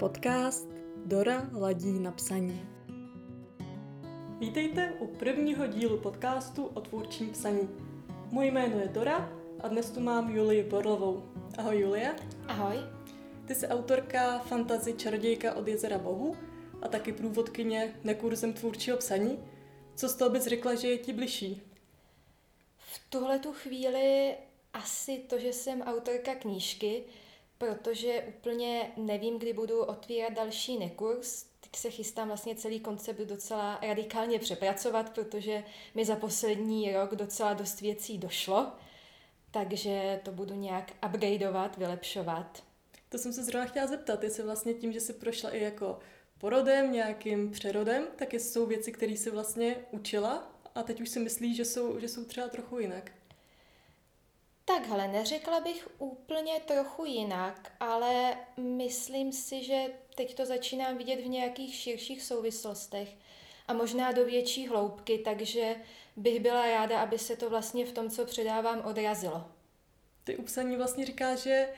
Podcast Dora ladí na psaní. Vítejte u prvního dílu podcastu o tvůrčím psaní. Moje jméno je Dora a dnes tu mám Julii Borlovou. Ahoj Julie. Ahoj. Ty jsi autorka fantazy Čarodějka od jezera Bohu a taky průvodkyně nekurzem tvůrčího psaní. Co z toho bys řekla, že je ti bližší? V tuhle tu chvíli asi to, že jsem autorka knížky, protože úplně nevím, kdy budu otvírat další nekurs. Teď se chystám vlastně celý koncept docela radikálně přepracovat, protože mi za poslední rok docela dost věcí došlo. Takže to budu nějak upgradeovat, vylepšovat. To jsem se zrovna chtěla zeptat, jestli vlastně tím, že jsi prošla i jako porodem, nějakým přerodem, tak jsou věci, které jsi vlastně učila a teď už si myslíš, že jsou, že jsou třeba trochu jinak. Takhle, neřekla bych úplně trochu jinak, ale myslím si, že teď to začínám vidět v nějakých širších souvislostech a možná do větší hloubky, takže bych byla ráda, aby se to vlastně v tom, co předávám, odrazilo. Ty u psaní vlastně říká, že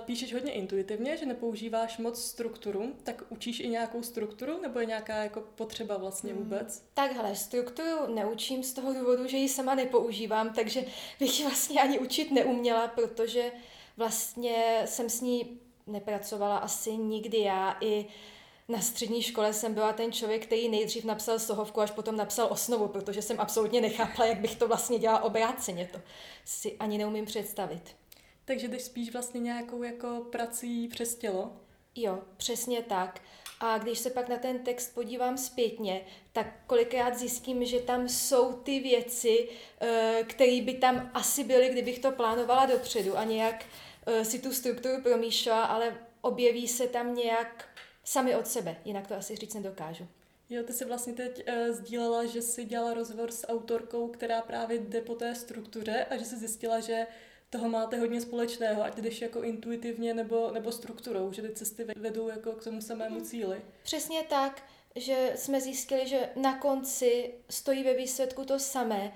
píšeš hodně intuitivně, že nepoužíváš moc strukturu, tak učíš i nějakou strukturu, nebo je nějaká jako potřeba vlastně hmm. vůbec? Hmm, takhle, strukturu neučím z toho důvodu, že ji sama nepoužívám, takže bych ji vlastně ani učit neuměla, protože vlastně jsem s ní nepracovala asi nikdy já i na střední škole jsem byla ten člověk, který nejdřív napsal sohovku, až potom napsal osnovu, protože jsem absolutně nechápala, jak bych to vlastně dělala obráceně. To si ani neumím představit. Takže jdeš spíš vlastně nějakou jako prací přes tělo? Jo, přesně tak. A když se pak na ten text podívám zpětně, tak kolikrát zjistím, že tam jsou ty věci, eh, které by tam asi byly, kdybych to plánovala dopředu a nějak eh, si tu strukturu promýšlela, ale objeví se tam nějak sami od sebe, jinak to asi říct nedokážu. Jo, ty jsi vlastně teď uh, sdílela, že jsi dělala rozhovor s autorkou, která právě jde po té struktuře a že jsi zjistila, že toho máte hodně společného, ať jdeš jako intuitivně nebo, nebo strukturou, že ty cesty vedou jako k tomu samému mhm. cíli. Přesně tak, že jsme zjistili, že na konci stojí ve výsledku to samé,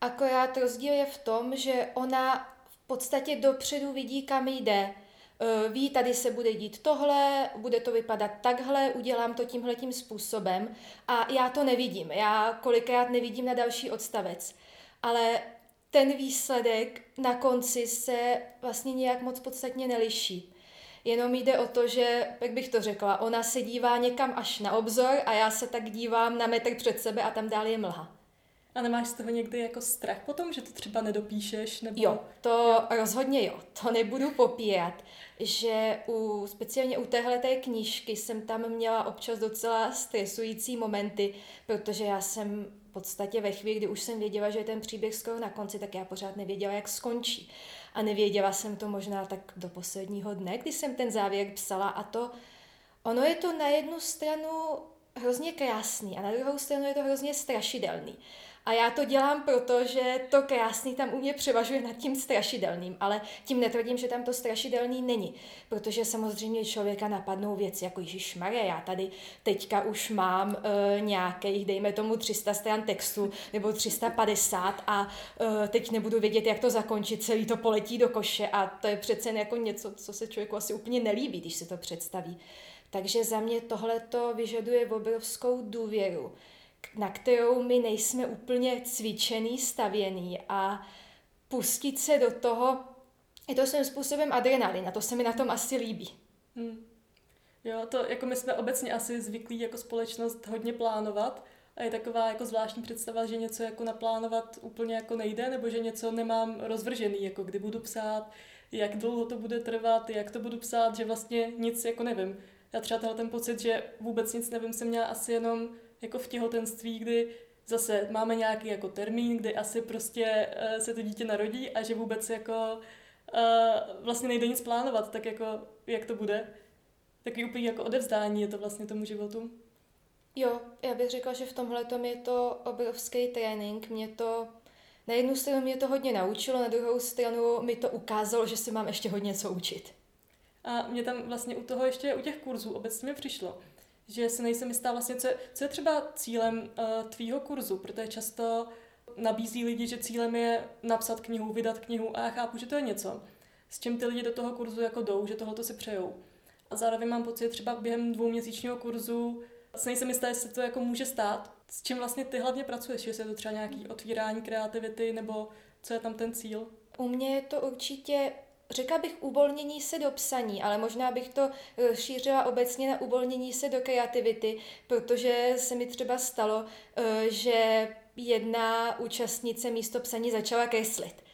akorát rozdíl je v tom, že ona v podstatě dopředu vidí, kam jde, Eh, ví, tady se bude dít tohle, bude to vypadat takhle, udělám to tímhle tím způsobem a já to nevidím. Já kolikrát nevidím na další odstavec. Ale ten výsledek na konci se vlastně nějak moc podstatně neliší. Jenom jde o to, že, jak bych to řekla, ona se dívá někam až na obzor a já se tak dívám na metr před sebe a tam dál je mlha. A nemáš z toho někdy jako strach potom, že to třeba nedopíšeš? Nebo... Jo, to jo. rozhodně jo, to nebudu popírat, že u, speciálně u téhle té knížky jsem tam měla občas docela stresující momenty, protože já jsem podstatě ve chvíli, kdy už jsem věděla, že je ten příběh skoro na konci, tak já pořád nevěděla, jak skončí. A nevěděla jsem to možná tak do posledního dne, kdy jsem ten závěr psala a to, ono je to na jednu stranu hrozně krásný a na druhou stranu je to hrozně strašidelný. A já to dělám proto, že to krásný tam u mě převažuje nad tím strašidelným, ale tím netvrdím, že tam to strašidelný není, protože samozřejmě člověka napadnou věci jako Ježíš Maria, já tady teďka už mám uh, nějakých, dejme tomu 300 stran textu nebo 350 a uh, teď nebudu vědět, jak to zakončit, celý to poletí do koše a to je přece jako něco, co se člověku asi úplně nelíbí, když si to představí. Takže za mě tohle to vyžaduje obrovskou důvěru na kterou my nejsme úplně cvičený, stavěný a pustit se do toho, je to svým způsobem adrenalin a to se mi na tom asi líbí. Hmm. Jo, to jako my jsme obecně asi zvyklí jako společnost hodně plánovat a je taková jako zvláštní představa, že něco jako naplánovat úplně jako nejde, nebo že něco nemám rozvržený, jako kdy budu psát, jak dlouho to bude trvat, jak to budu psát, že vlastně nic jako nevím. Já třeba ten pocit, že vůbec nic nevím, jsem měla asi jenom jako v těhotenství, kdy zase máme nějaký jako termín, kdy asi prostě uh, se to dítě narodí a že vůbec jako uh, vlastně nejde nic plánovat, tak jako jak to bude. Taky úplně jako odevzdání je to vlastně tomu životu. Jo, já bych řekla, že v tomhle tom je to obrovský trénink. Mě to na jednu stranu mě to hodně naučilo, na druhou stranu mi to ukázalo, že si mám ještě hodně co učit. A mě tam vlastně u toho ještě, u těch kurzů obecně mi přišlo, že se nejsem jistá vlastně, co je, co je třeba cílem uh, tvýho kurzu, protože často nabízí lidi, že cílem je napsat knihu, vydat knihu a já chápu, že to je něco, s čím ty lidi do toho kurzu jako jdou, že tohle si přejou. A zároveň mám pocit, třeba během dvouměsíčního kurzu se nejsem jistá, jestli to jako může stát. S čím vlastně ty hlavně pracuješ? Jestli je to třeba nějaký otvírání kreativity, nebo co je tam ten cíl? U mě je to určitě Řekla bych uvolnění se do psaní, ale možná bych to šířila obecně na uvolnění se do kreativity, protože se mi třeba stalo, eh, že jedna účastnice místo psaní začala kreslit.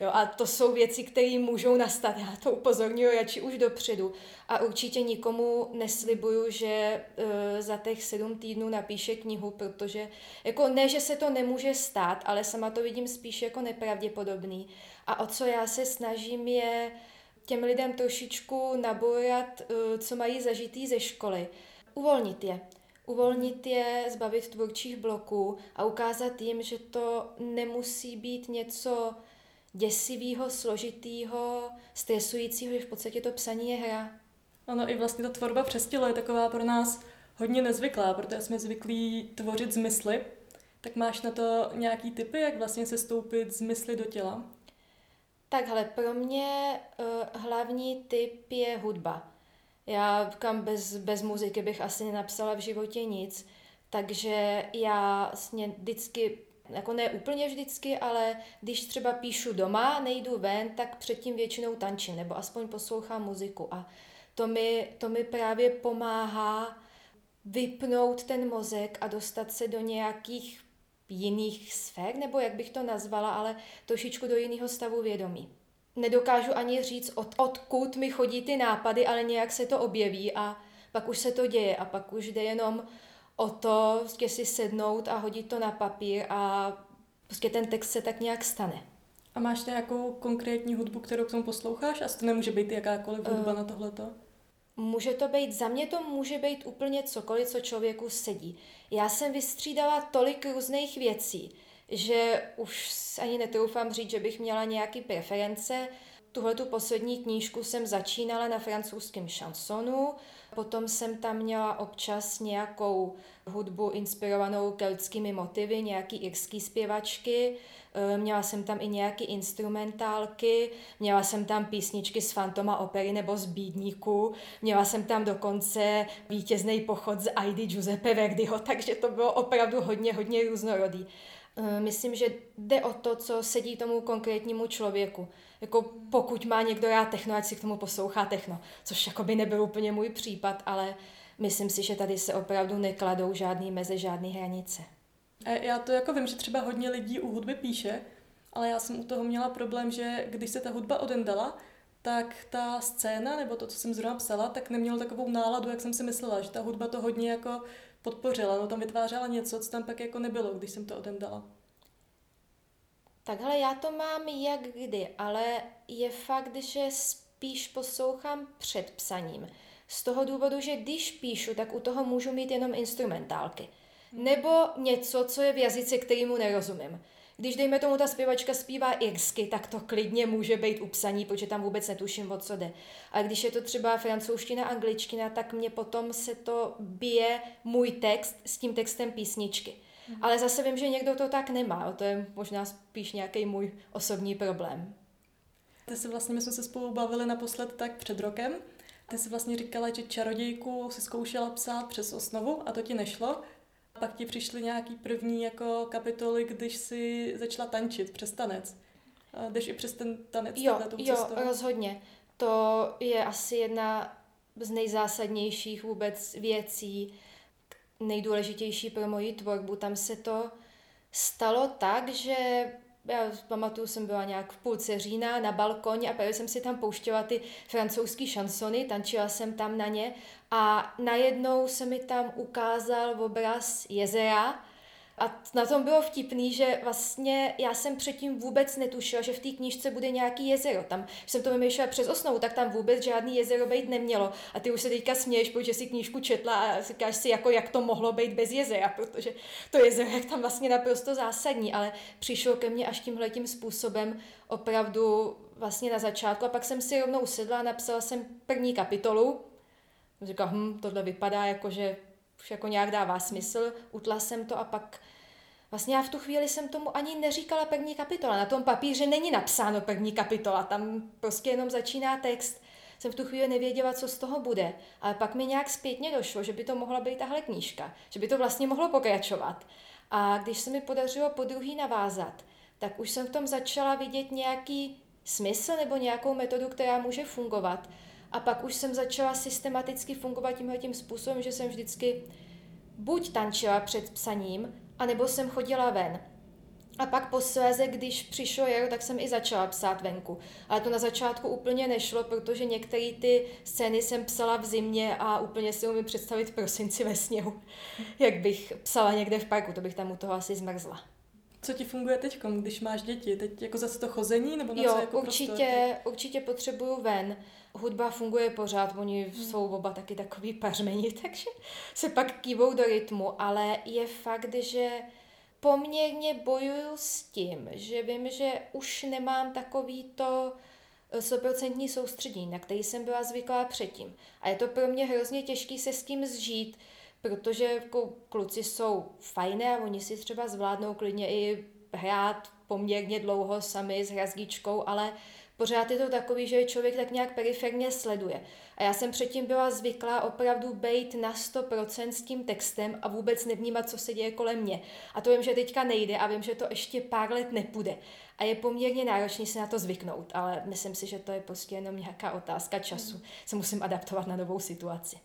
Jo, a to jsou věci, které můžou nastat. Já to upozorňuji radši už dopředu. A určitě nikomu neslibuju, že uh, za těch sedm týdnů napíše knihu, protože jako ne, že se to nemůže stát, ale sama to vidím spíš jako nepravděpodobný. A o co já se snažím je těm lidem trošičku nabojat, uh, co mají zažitý ze školy. Uvolnit je. Uvolnit je, zbavit tvůrčích bloků a ukázat jim, že to nemusí být něco děsivého, složitýho, stresujícího, že v podstatě to psaní je hra. Ano, i vlastně ta tvorba přes tělo je taková pro nás hodně nezvyklá, protože jsme zvyklí tvořit zmysly. Tak máš na to nějaký typy, jak vlastně se stoupit z mysli do těla? Takhle, pro mě uh, hlavní typ je hudba. Já kam bez, bez muziky bych asi nenapsala v životě nic, takže já vlastně vždycky jako ne úplně vždycky, ale když třeba píšu doma, nejdu ven, tak předtím většinou tančím nebo aspoň poslouchám muziku a to mi, to mi právě pomáhá vypnout ten mozek a dostat se do nějakých jiných sfér, nebo jak bych to nazvala, ale trošičku do jiného stavu vědomí. Nedokážu ani říct, od, odkud mi chodí ty nápady, ale nějak se to objeví a pak už se to děje a pak už jde jenom o to prostě si sednout a hodit to na papír a prostě ten text se tak nějak stane. A máš nějakou konkrétní hudbu, kterou k tomu posloucháš? A to nemůže být jakákoliv hudba uh, na tohleto? Může to být, za mě to může být úplně cokoliv, co člověku sedí. Já jsem vystřídala tolik různých věcí, že už ani netroufám říct, že bych měla nějaký preference. Tuhle tu poslední knížku jsem začínala na francouzském šansonu, Potom jsem tam měla občas nějakou hudbu inspirovanou keltskými motivy, nějaký irský zpěvačky, e, měla jsem tam i nějaký instrumentálky, měla jsem tam písničky z Fantoma opery nebo z Bídníku, měla jsem tam dokonce vítězný pochod z Aidy Giuseppe Verdiho, takže to bylo opravdu hodně, hodně různorodý. E, myslím, že jde o to, co sedí tomu konkrétnímu člověku jako pokud má někdo rád techno, ať si k tomu poslouchá techno, což jako by nebyl úplně můj případ, ale myslím si, že tady se opravdu nekladou žádný meze, žádný hranice. A já to jako vím, že třeba hodně lidí u hudby píše, ale já jsem u toho měla problém, že když se ta hudba odendala, tak ta scéna, nebo to, co jsem zrovna psala, tak nemělo takovou náladu, jak jsem si myslela, že ta hudba to hodně jako podpořila, no tam vytvářela něco, co tam pak jako nebylo, když jsem to odendala. Takhle já to mám jak kdy, ale je fakt, že spíš poslouchám před psaním. Z toho důvodu, že když píšu, tak u toho můžu mít jenom instrumentálky. Nebo něco, co je v jazyce, kterýmu nerozumím. Když dejme tomu ta zpěvačka zpívá irsky, tak to klidně může být upsaní, protože tam vůbec netuším, o co jde. A když je to třeba francouzština, angličtina, tak mě potom se to bije můj text s tím textem písničky. Mhm. Ale zase vím, že někdo to tak nemá. To je možná spíš nějaký můj osobní problém. Ty si vlastně, my jsme se spolu bavili naposled tak před rokem. Ty si vlastně říkala, že čarodějku si zkoušela psát přes osnovu a to ti nešlo. Pak ti přišly nějaký první jako kapitoly, když si začala tančit přes tanec. A jdeš i přes ten tanec jo, jo, cestou? rozhodně. To je asi jedna z nejzásadnějších vůbec věcí, nejdůležitější pro moji tvorbu. Tam se to stalo tak, že já pamatuju, jsem byla nějak v půlce října na balkoně a právě jsem si tam pouštěla ty francouzské šansony, tančila jsem tam na ně a najednou se mi tam ukázal obraz jezera, a na tom bylo vtipný, že vlastně já jsem předtím vůbec netušila, že v té knížce bude nějaký jezero. Tam, když jsem to vymýšlela přes osnovu, tak tam vůbec žádný jezero být nemělo. A ty už se teďka směješ, protože si knížku četla a říkáš si, jako, jak to mohlo být bez jezera, protože to jezero je tam vlastně naprosto zásadní, ale přišlo ke mně až tímhle tím způsobem opravdu vlastně na začátku. A pak jsem si rovnou usedla a napsala jsem první kapitolu. Říkala, hm, tohle vypadá jako, že už jako nějak dává smysl, utla jsem to a pak Vlastně já v tu chvíli jsem tomu ani neříkala první kapitola. Na tom papíře není napsáno první kapitola, tam prostě jenom začíná text. jsem v tu chvíli nevěděla, co z toho bude. Ale pak mi nějak zpětně došlo, že by to mohla být tahle knížka, že by to vlastně mohlo pokračovat. A když se mi podařilo po druhý navázat, tak už jsem v tom začala vidět nějaký smysl nebo nějakou metodu, která může fungovat. A pak už jsem začala systematicky fungovat tímhle tím způsobem, že jsem vždycky buď tančila před psaním, anebo jsem chodila ven. A pak posléze, když přišlo jaro, tak jsem i začala psát venku. Ale to na začátku úplně nešlo, protože některé ty scény jsem psala v zimě a úplně si umím představit v prosinci ve sněhu, jak bych psala někde v parku, to bych tam u toho asi zmrzla. Co ti funguje teď, když máš děti? Teď jako zase to chození? Nebo na jo, co jako určitě, určitě potřebuju ven. Hudba funguje pořád, oni hmm. jsou oba taky takový pařmeni, takže se pak kývou do rytmu, ale je fakt, že poměrně bojuju s tím, že vím, že už nemám takový to 100% eh, soustředí, na který jsem byla zvyklá předtím. A je to pro mě hrozně těžký se s tím zžít, protože jako kluci jsou fajné a oni si třeba zvládnou klidně i hrát poměrně dlouho sami s hrazdičkou, ale pořád je to takový, že člověk tak nějak periferně sleduje. A já jsem předtím byla zvyklá opravdu být na 100% s tím textem a vůbec nevnímat, co se děje kolem mě. A to vím, že teďka nejde a vím, že to ještě pár let nepůjde. A je poměrně náročné se na to zvyknout, ale myslím si, že to je prostě jenom nějaká otázka času. Mm. Se musím adaptovat na novou situaci.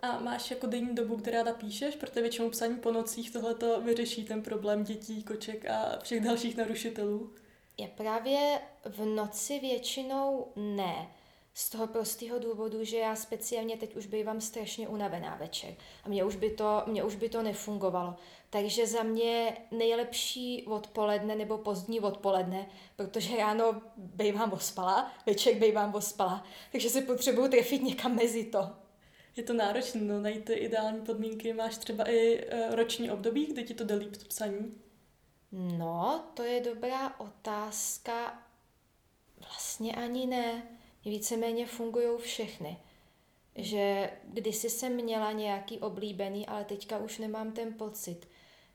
A máš jako denní dobu, která napíšeš, protože většinou psaní po nocích tohle to vyřeší ten problém dětí, koček a všech dalších narušitelů? Je právě v noci většinou ne. Z toho prostého důvodu, že já speciálně teď už bývám strašně unavená večer a mě už by to, mě už by to nefungovalo. Takže za mě nejlepší odpoledne nebo pozdní odpoledne, protože ráno bývám ospala, večer bývám ospala, takže se potřebuju trefit někam mezi to. Je to náročné no, najít ty ideální podmínky. Máš třeba i uh, roční období, kdy ti to jde líp psaní? No, to je dobrá otázka. Vlastně ani ne. Víceméně fungují všechny. Že kdysi jsem měla nějaký oblíbený, ale teďka už nemám ten pocit.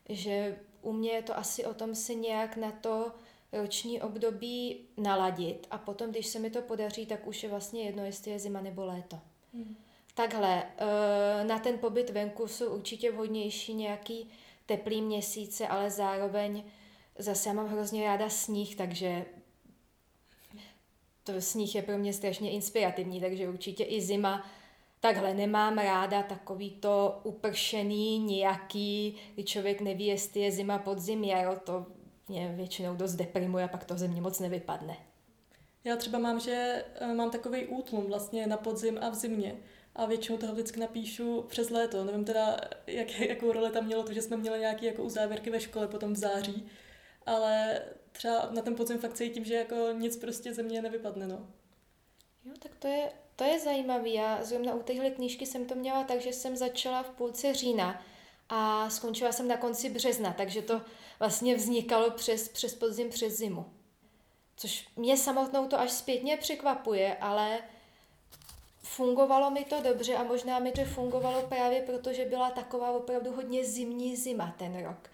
Že u mě je to asi o tom se nějak na to roční období naladit a potom, když se mi to podaří, tak už je vlastně jedno, jestli je zima nebo léto. Hmm. Takhle, eh, na ten pobyt venku jsou určitě vhodnější nějaký teplý měsíce, ale zároveň zase já mám hrozně ráda sníh, takže to sníh je pro mě strašně inspirativní, takže určitě i zima takhle nemám ráda takový to upršený nějaký, kdy člověk neví, jestli je zima, podzim, jaro, to mě většinou dost deprimuje a pak to ze mě moc nevypadne. Já třeba mám, že eh, mám takový útlum vlastně na podzim a v zimě a většinou toho vždycky napíšu přes léto. Nevím teda, jak, jakou roli tam mělo to, že jsme měli nějaké jako uzávěrky ve škole potom v září, ale třeba na ten podzim fakt cítím, že jako nic prostě ze mě nevypadne, no. Jo, tak to je, to je zajímavé. Já zrovna u téhle knížky jsem to měla tak, že jsem začala v půlce října a skončila jsem na konci března, takže to vlastně vznikalo přes, přes podzim, přes zimu. Což mě samotnou to až zpětně překvapuje, ale fungovalo mi to dobře a možná mi to fungovalo právě proto, že byla taková opravdu hodně zimní zima ten rok.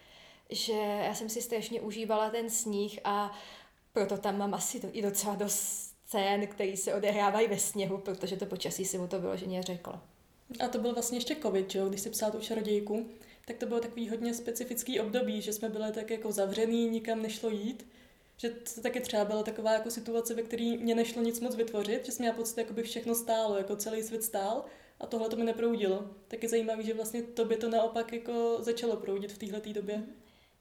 Že já jsem si strašně užívala ten sníh a proto tam mám asi i docela dost scén, které se odehrávají ve sněhu, protože to počasí si mu to vyloženě řeklo. A to byl vlastně ještě covid, jo? když jsi psala tu čarodějku, tak to bylo takový hodně specifický období, že jsme byli tak jako zavřený, nikam nešlo jít že to taky třeba byla taková jako situace, ve které mě nešlo nic moc vytvořit, že jsem měla pocit, jako by všechno stálo, jako celý svět stál a tohle to mi neproudilo. Tak je zajímavé, že vlastně tobě to naopak jako začalo proudit v této době.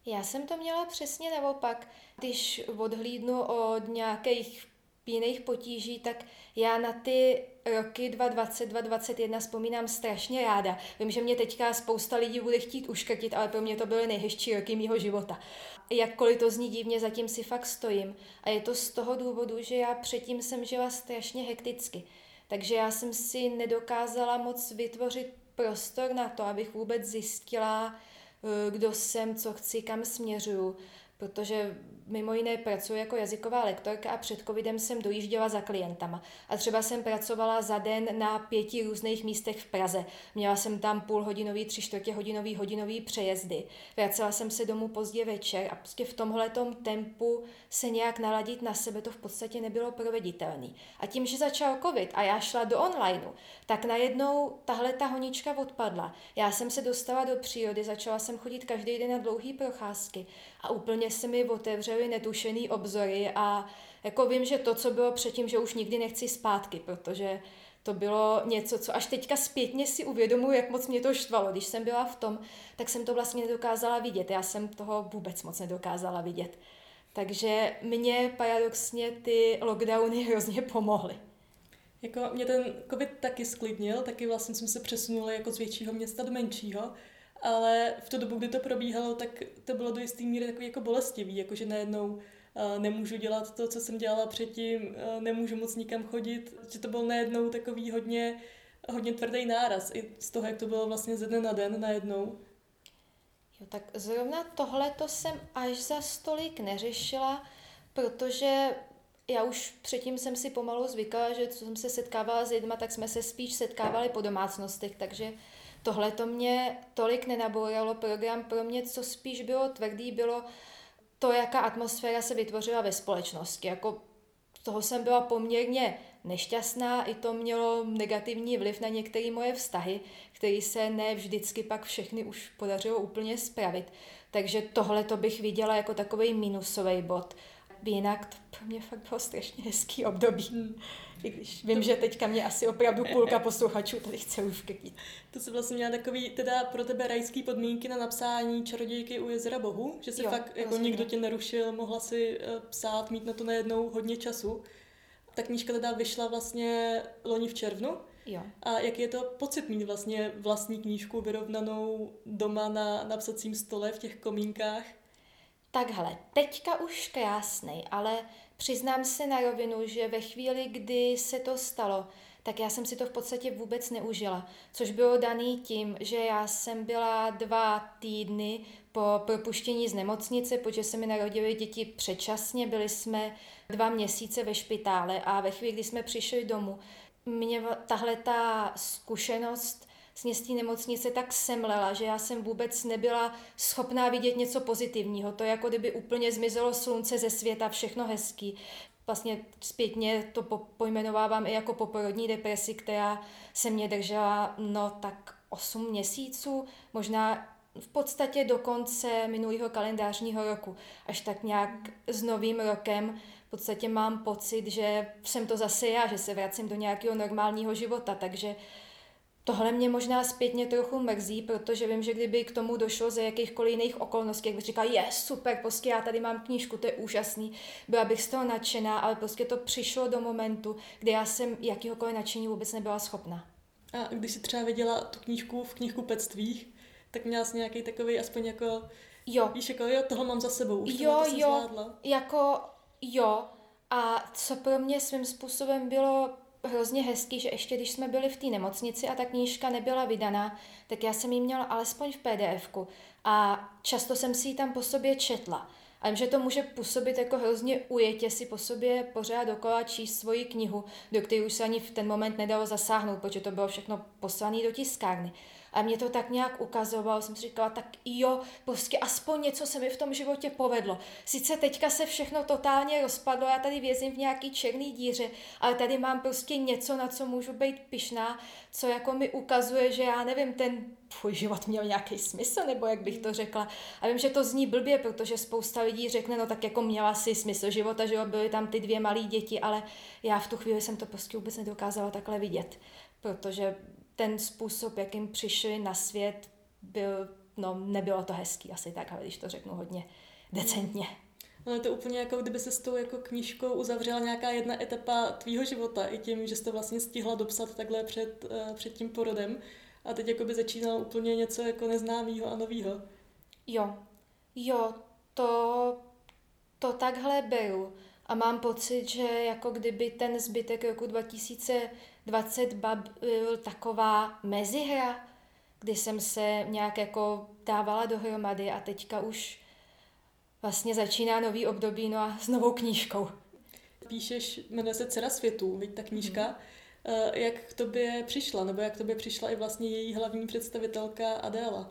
Já jsem to měla přesně naopak. Když odhlídnu od nějakých jiných potíží, tak já na ty roky 2020, 2021 vzpomínám strašně ráda. Vím, že mě teďka spousta lidí bude chtít uškrtit, ale pro mě to byly nejhezčí roky mého života. Jakkoliv to zní divně, zatím si fakt stojím. A je to z toho důvodu, že já předtím jsem žila strašně hekticky. Takže já jsem si nedokázala moc vytvořit prostor na to, abych vůbec zjistila, eh, kdo jsem, co chci, kam směřuju. Protože mimo jiné pracuji jako jazyková lektorka a před covidem jsem dojížděla za klientama. A třeba jsem pracovala za den na pěti různých místech v Praze. Měla jsem tam půlhodinový, tři čtvrtě hodinový, hodinový přejezdy. Vracela jsem se domů pozdě večer a prostě v tomhletom tempu se nějak naladit na sebe to v podstatě nebylo proveditelné. A tím, že začal covid a já šla do onlineu, tak najednou tahle ta honička odpadla. Já jsem se dostala do přírody, začala jsem chodit každý den na dlouhý procházky a úplně se mi otevřely netušený obzory a jako vím, že to, co bylo předtím, že už nikdy nechci zpátky, protože to bylo něco, co až teďka zpětně si uvědomuji, jak moc mě to štvalo. Když jsem byla v tom, tak jsem to vlastně nedokázala vidět. Já jsem toho vůbec moc nedokázala vidět. Takže mě paradoxně ty lockdowny hrozně pomohly. Jako mě ten covid taky sklidnil, taky vlastně jsme se přesunuli jako z většího města do menšího, ale v tu dobu, kdy to probíhalo, tak to bylo do jisté míry takový jako bolestivý, jakože najednou uh, nemůžu dělat to, co jsem dělala předtím, uh, nemůžu moc nikam chodit, že to byl najednou takový hodně, hodně tvrdý náraz i z toho, jak to bylo vlastně ze dne na den najednou. Jo, tak zrovna tohle to jsem až za stolik neřešila, protože já už předtím jsem si pomalu zvykala, že co jsem se setkávala s lidma, tak jsme se spíš setkávali po domácnostech, takže tohle to mě tolik nenabouralo. Program pro mě, co spíš bylo tvrdý, bylo to, jaká atmosféra se vytvořila ve společnosti. Jako toho jsem byla poměrně nešťastná, i to mělo negativní vliv na některé moje vztahy, které se ne vždycky pak všechny už podařilo úplně spravit. Takže tohle to bych viděla jako takový minusový bod jinak to pro mě fakt bylo strašně hezký období. Hmm. I když vím, to... že teďka mě asi opravdu půlka posluchačů tady chce už krtít. To se vlastně měla takový, teda pro tebe rajský podmínky na napsání čarodějky u jezera Bohu, že se jo, fakt jako nikdo tě nerušil, mohla si eh, psát, mít na to najednou hodně času. Ta knížka teda vyšla vlastně loni v červnu. Jo. A jak je to pocit mít vlastně vlastní knížku vyrovnanou doma na, na psacím stole v těch komínkách? Takhle, teďka už krásný, ale přiznám se na rovinu, že ve chvíli, kdy se to stalo, tak já jsem si to v podstatě vůbec neužila. Což bylo daný tím, že já jsem byla dva týdny po propuštění z nemocnice, protože se mi narodily děti předčasně, byli jsme dva měsíce ve špitále a ve chvíli, kdy jsme přišli domů, mě tahle ta zkušenost z té nemocnice tak semlela, že já jsem vůbec nebyla schopná vidět něco pozitivního. To je jako kdyby úplně zmizelo slunce ze světa, všechno hezký. Vlastně zpětně to pojmenovávám i jako poporodní depresi, která se mě držela no tak 8 měsíců, možná v podstatě do konce minulého kalendářního roku. Až tak nějak s novým rokem v podstatě mám pocit, že jsem to zase já, že se vracím do nějakého normálního života, takže Tohle mě možná zpětně trochu mrzí, protože vím, že kdyby k tomu došlo ze jakýchkoliv jiných okolností, jak bych říkala, je super, prostě já tady mám knížku, to je úžasný, byla bych z toho nadšená, ale prostě to přišlo do momentu, kdy já jsem jakýhokoliv nadšení vůbec nebyla schopna. A když jsi třeba viděla tu knížku v knihkupectvích, tak měla jsi nějaký takový aspoň jako, jo. víš, jako jo, toho mám za sebou, už jo, to jo, zvládla. jako jo. A co pro mě svým způsobem bylo hrozně hezký, že ještě když jsme byli v té nemocnici a ta knížka nebyla vydaná, tak já jsem ji měla alespoň v PDFku a často jsem si ji tam po sobě četla. A vím, že to může působit jako hrozně ujetě si po sobě pořád dokola číst svoji knihu, do které už se ani v ten moment nedalo zasáhnout, protože to bylo všechno poslané do tiskárny. A mě to tak nějak ukazovalo, jsem si říkala, tak jo, prostě aspoň něco se mi v tom životě povedlo. Sice teďka se všechno totálně rozpadlo, já tady vězím v nějaký černý díře, ale tady mám prostě něco, na co můžu být pyšná, co jako mi ukazuje, že já nevím, ten tvůj život měl nějaký smysl, nebo jak bych to řekla. A vím, že to zní blbě, protože spousta lidí řekne, no tak jako měla si smysl života, že byly tam ty dvě malé děti, ale já v tu chvíli jsem to prostě vůbec nedokázala takhle vidět, protože ten způsob, jakým přišli na svět, byl, no nebylo to hezký asi tak, ale když to řeknu hodně decentně. No je to úplně jako kdyby se s tou jako knížkou uzavřela nějaká jedna etapa tvýho života i tím, že jsi to vlastně stihla dopsat takhle před, uh, před tím porodem a teď jako by začínalo úplně něco jako neznámého a nového. Jo, jo, to, to takhle beru a mám pocit, že jako kdyby ten zbytek roku 2020 byl taková mezihra, kdy jsem se nějak jako dávala dohromady a teďka už vlastně začíná nový období, no a s novou knížkou. Píšeš, jmenuje se Dcera světů, viď ta knížka. Mm. Jak k tobě přišla, nebo jak k tobě přišla i vlastně její hlavní představitelka Adéla?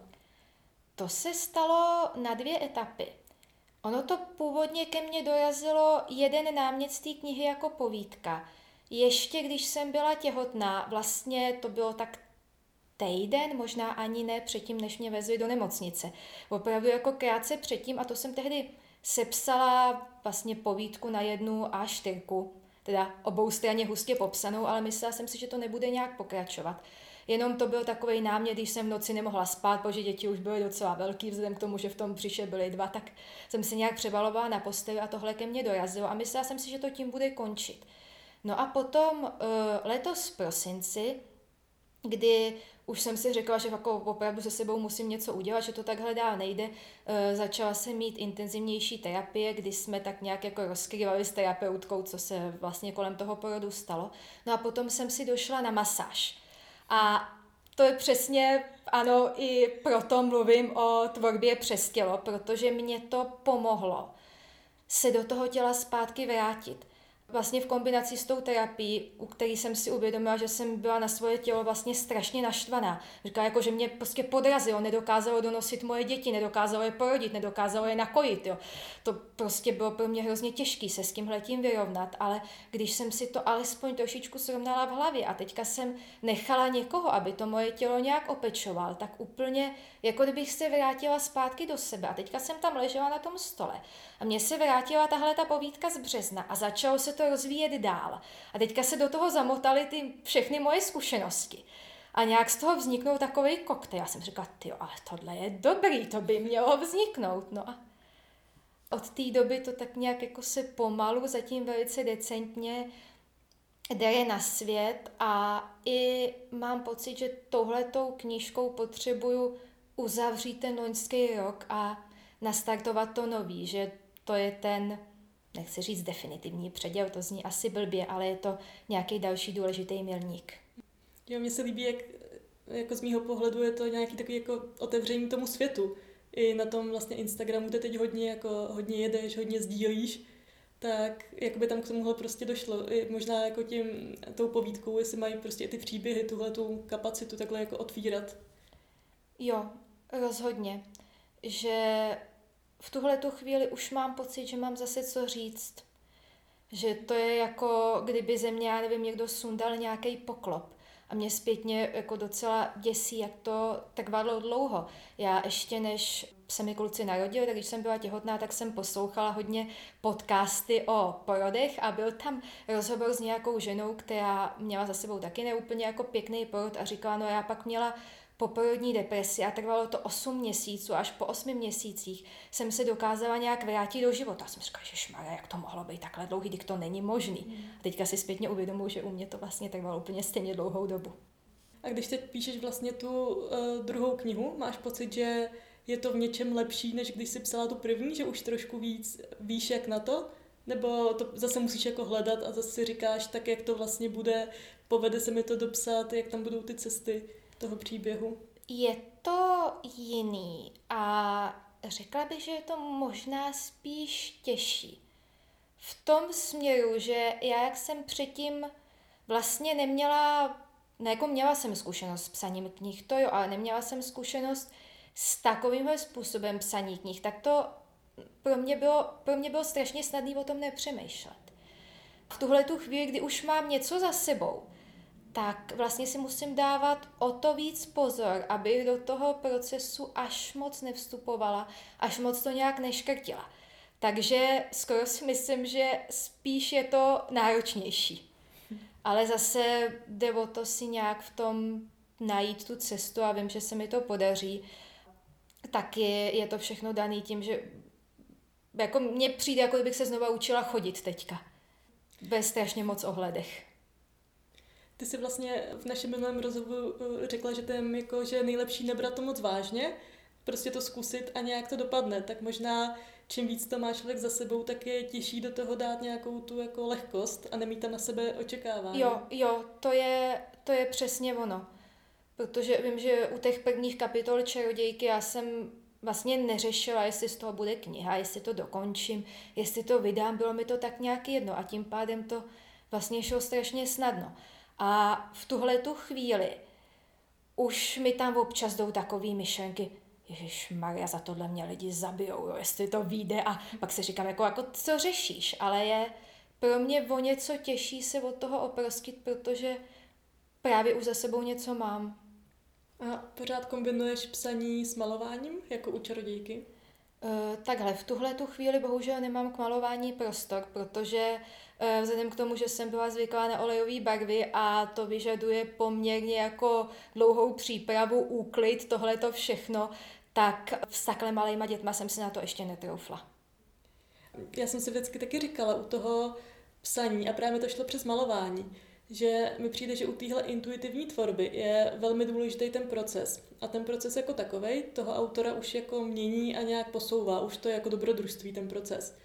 To se stalo na dvě etapy. Ono to původně ke mně dorazilo jeden námět z té knihy jako povídka. Ještě když jsem byla těhotná, vlastně to bylo tak týden, možná ani ne předtím, než mě vezli do nemocnice. Opravdu jako krátce předtím a to jsem tehdy sepsala vlastně povídku na jednu a čtyřku, teda obou straně hustě popsanou, ale myslela jsem si, že to nebude nějak pokračovat. Jenom to byl takový námět, když jsem v noci nemohla spát, protože děti už byly docela velký, vzhledem k tomu, že v tom příše byly dva, tak jsem se nějak převalovala na posteli a tohle ke mně dorazilo a myslela jsem si, že to tím bude končit. No a potom eh, letos v prosinci, kdy už jsem si řekla, že jako opravdu se sebou musím něco udělat, že to takhle dál nejde. E, začala jsem mít intenzivnější terapie, kdy jsme tak nějak jako rozkrývali s terapeutkou, co se vlastně kolem toho porodu stalo. No a potom jsem si došla na masáž. A to je přesně, ano, i proto mluvím o tvorbě přes tělo, protože mě to pomohlo se do toho těla zpátky vrátit vlastně v kombinaci s tou terapií, u který jsem si uvědomila, že jsem byla na svoje tělo vlastně strašně naštvaná. Říká jako, že mě prostě podrazilo, nedokázalo donosit moje děti, nedokázalo je porodit, nedokázalo je nakojit. Jo. To prostě bylo pro mě hrozně těžké se s tím tím vyrovnat, ale když jsem si to alespoň trošičku srovnala v hlavě a teďka jsem nechala někoho, aby to moje tělo nějak opečoval, tak úplně jako kdybych se vrátila zpátky do sebe. A teďka jsem tam ležela na tom stole a mně se vrátila tahle ta povídka z března a začalo se to rozvíjet dál. A teďka se do toho zamotaly ty všechny moje zkušenosti. A nějak z toho vzniknul takový koktejl. Já jsem říkala, ty, ale tohle je dobrý, to by mělo vzniknout. No a od té doby to tak nějak jako se pomalu, zatím velice decentně jde na svět a i mám pocit, že touhletou knížkou potřebuju uzavřít ten loňský rok a nastartovat to nový, že to je ten, nechci říct definitivní předěl, to zní asi blbě, ale je to nějaký další důležitý milník. Jo, mně se líbí, jak jako z mýho pohledu je to nějaký takový jako otevření tomu světu. I na tom vlastně Instagramu ty teď hodně, jako, hodně jedeš, hodně sdílíš, tak jak by tam k tomuhle prostě došlo. I možná jako tím, tou povídkou, jestli mají prostě i ty příběhy, tuhle tu kapacitu takhle jako otvírat. Jo, rozhodně. Že v tuhle tu chvíli už mám pocit, že mám zase co říct. Že to je jako, kdyby ze mě, já nevím, někdo sundal nějaký poklop. A mě zpětně jako docela děsí, jak to trvalo dlouho. Já ještě než se mi kluci narodili, tak když jsem byla těhotná, tak jsem poslouchala hodně podcasty o porodech a byl tam rozhovor s nějakou ženou, která měla za sebou taky neúplně jako pěkný porod a říkala, no já pak měla poporodní depresi a trvalo to 8 měsíců. Až po 8 měsících jsem se dokázala nějak vrátit do života. Já jsem říkala, že jak to mohlo být takhle dlouhý, když to není možný. Mm. A teďka si zpětně uvědomuji, že u mě to vlastně trvalo úplně stejně dlouhou dobu. A když teď píšeš vlastně tu uh, druhou knihu, máš pocit, že je to v něčem lepší, než když jsi psala tu první, že už trošku víc víš, jak na to? Nebo to zase musíš jako hledat a zase si říkáš, tak jak to vlastně bude, povede se mi to dopsat, jak tam budou ty cesty? Toho příběhu? Je to jiný a řekla bych, že je to možná spíš těžší. V tom směru, že já jak jsem předtím vlastně neměla, ne jako měla jsem zkušenost s psaním knih, to jo, ale neměla jsem zkušenost s takovýmhle způsobem psaní knih, tak to pro mě bylo, pro mě bylo strašně snadné o tom nepřemýšlet. V tuhle tu chvíli, kdy už mám něco za sebou, tak vlastně si musím dávat o to víc pozor, aby do toho procesu až moc nevstupovala, až moc to nějak neškrtila. Takže skoro si myslím, že spíš je to náročnější. Ale zase jde o to si nějak v tom najít tu cestu a vím, že se mi to podaří. Taky je to všechno daný tím, že jako mně přijde, jako kdybych se znova učila chodit teďka. Bez strašně moc ohledech. Ty jsi vlastně v našem minulém rozhovoru eh, řekla, že ten jako, že je nejlepší nebrat to moc vážně, prostě to zkusit a nějak to dopadne. Tak možná čím víc to má člověk za sebou, tak je těžší do toho dát nějakou tu jako lehkost a nemít tam na sebe očekávání. Jo, jo, to je, to je přesně ono. Protože vím, že u těch prvních kapitol čarodějky já jsem vlastně neřešila, jestli z toho bude kniha, jestli to dokončím, jestli to vydám, bylo mi to tak nějak jedno a tím pádem to vlastně šlo strašně snadno. A v tuhle tu chvíli už mi tam občas jdou takové myšlenky, Ježíš Maria, za tohle mě lidi zabijou, jo, jestli to vyjde a pak se říkám, jako, jako co řešíš, ale je pro mě o něco těžší se od toho oprostit, protože právě už za sebou něco mám. A pořád kombinuješ psaní s malováním, jako u čarodějky? Uh, takhle, v tuhle tu chvíli bohužel nemám k malování prostor, protože vzhledem k tomu, že jsem byla zvyklá na olejové barvy a to vyžaduje poměrně jako dlouhou přípravu, úklid, tohle to všechno, tak s takhle malýma dětma jsem si na to ještě netroufla. Já jsem si vždycky taky říkala u toho psaní a právě to šlo přes malování, že mi přijde, že u téhle intuitivní tvorby je velmi důležitý ten proces. A ten proces jako takový toho autora už jako mění a nějak posouvá, už to je jako dobrodružství ten proces.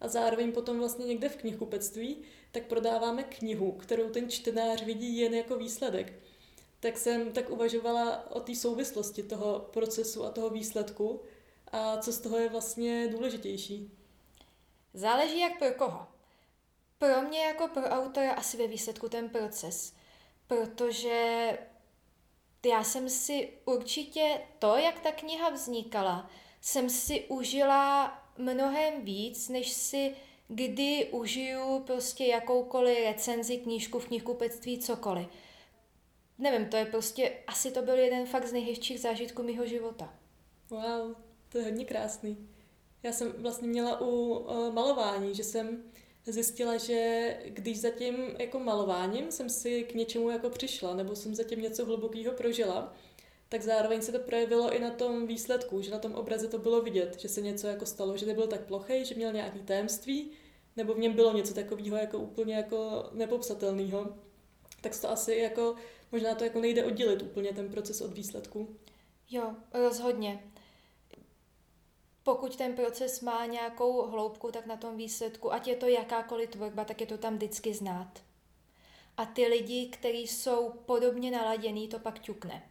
A zároveň potom vlastně někde v knihkupectví tak prodáváme knihu, kterou ten čtenář vidí jen jako výsledek. Tak jsem tak uvažovala o té souvislosti toho procesu a toho výsledku a co z toho je vlastně důležitější. Záleží jak pro koho. Pro mě jako pro autora asi ve výsledku ten proces, protože já jsem si určitě to, jak ta kniha vznikala, jsem si užila mnohem víc, než si kdy užiju prostě jakoukoliv recenzi, knížku v knihkupectví, cokoliv. Nevím, to je prostě, asi to byl jeden fakt z nejhezčích zážitků mého života. Wow, to je hodně krásný. Já jsem vlastně měla u uh, malování, že jsem zjistila, že když za tím jako malováním jsem si k něčemu jako přišla, nebo jsem zatím něco hlubokého prožila, tak zároveň se to projevilo i na tom výsledku, že na tom obraze to bylo vidět, že se něco jako stalo, že nebyl tak plochý, že měl nějaký tajemství, nebo v něm bylo něco takového jako úplně jako nepopsatelného. Tak to asi jako, možná to jako nejde oddělit úplně ten proces od výsledku. Jo, rozhodně pokud ten proces má nějakou hloubku, tak na tom výsledku, ať je to jakákoliv tvorba, tak je to tam vždycky znát. A ty lidi, kteří jsou podobně naladěný, to pak ťukne.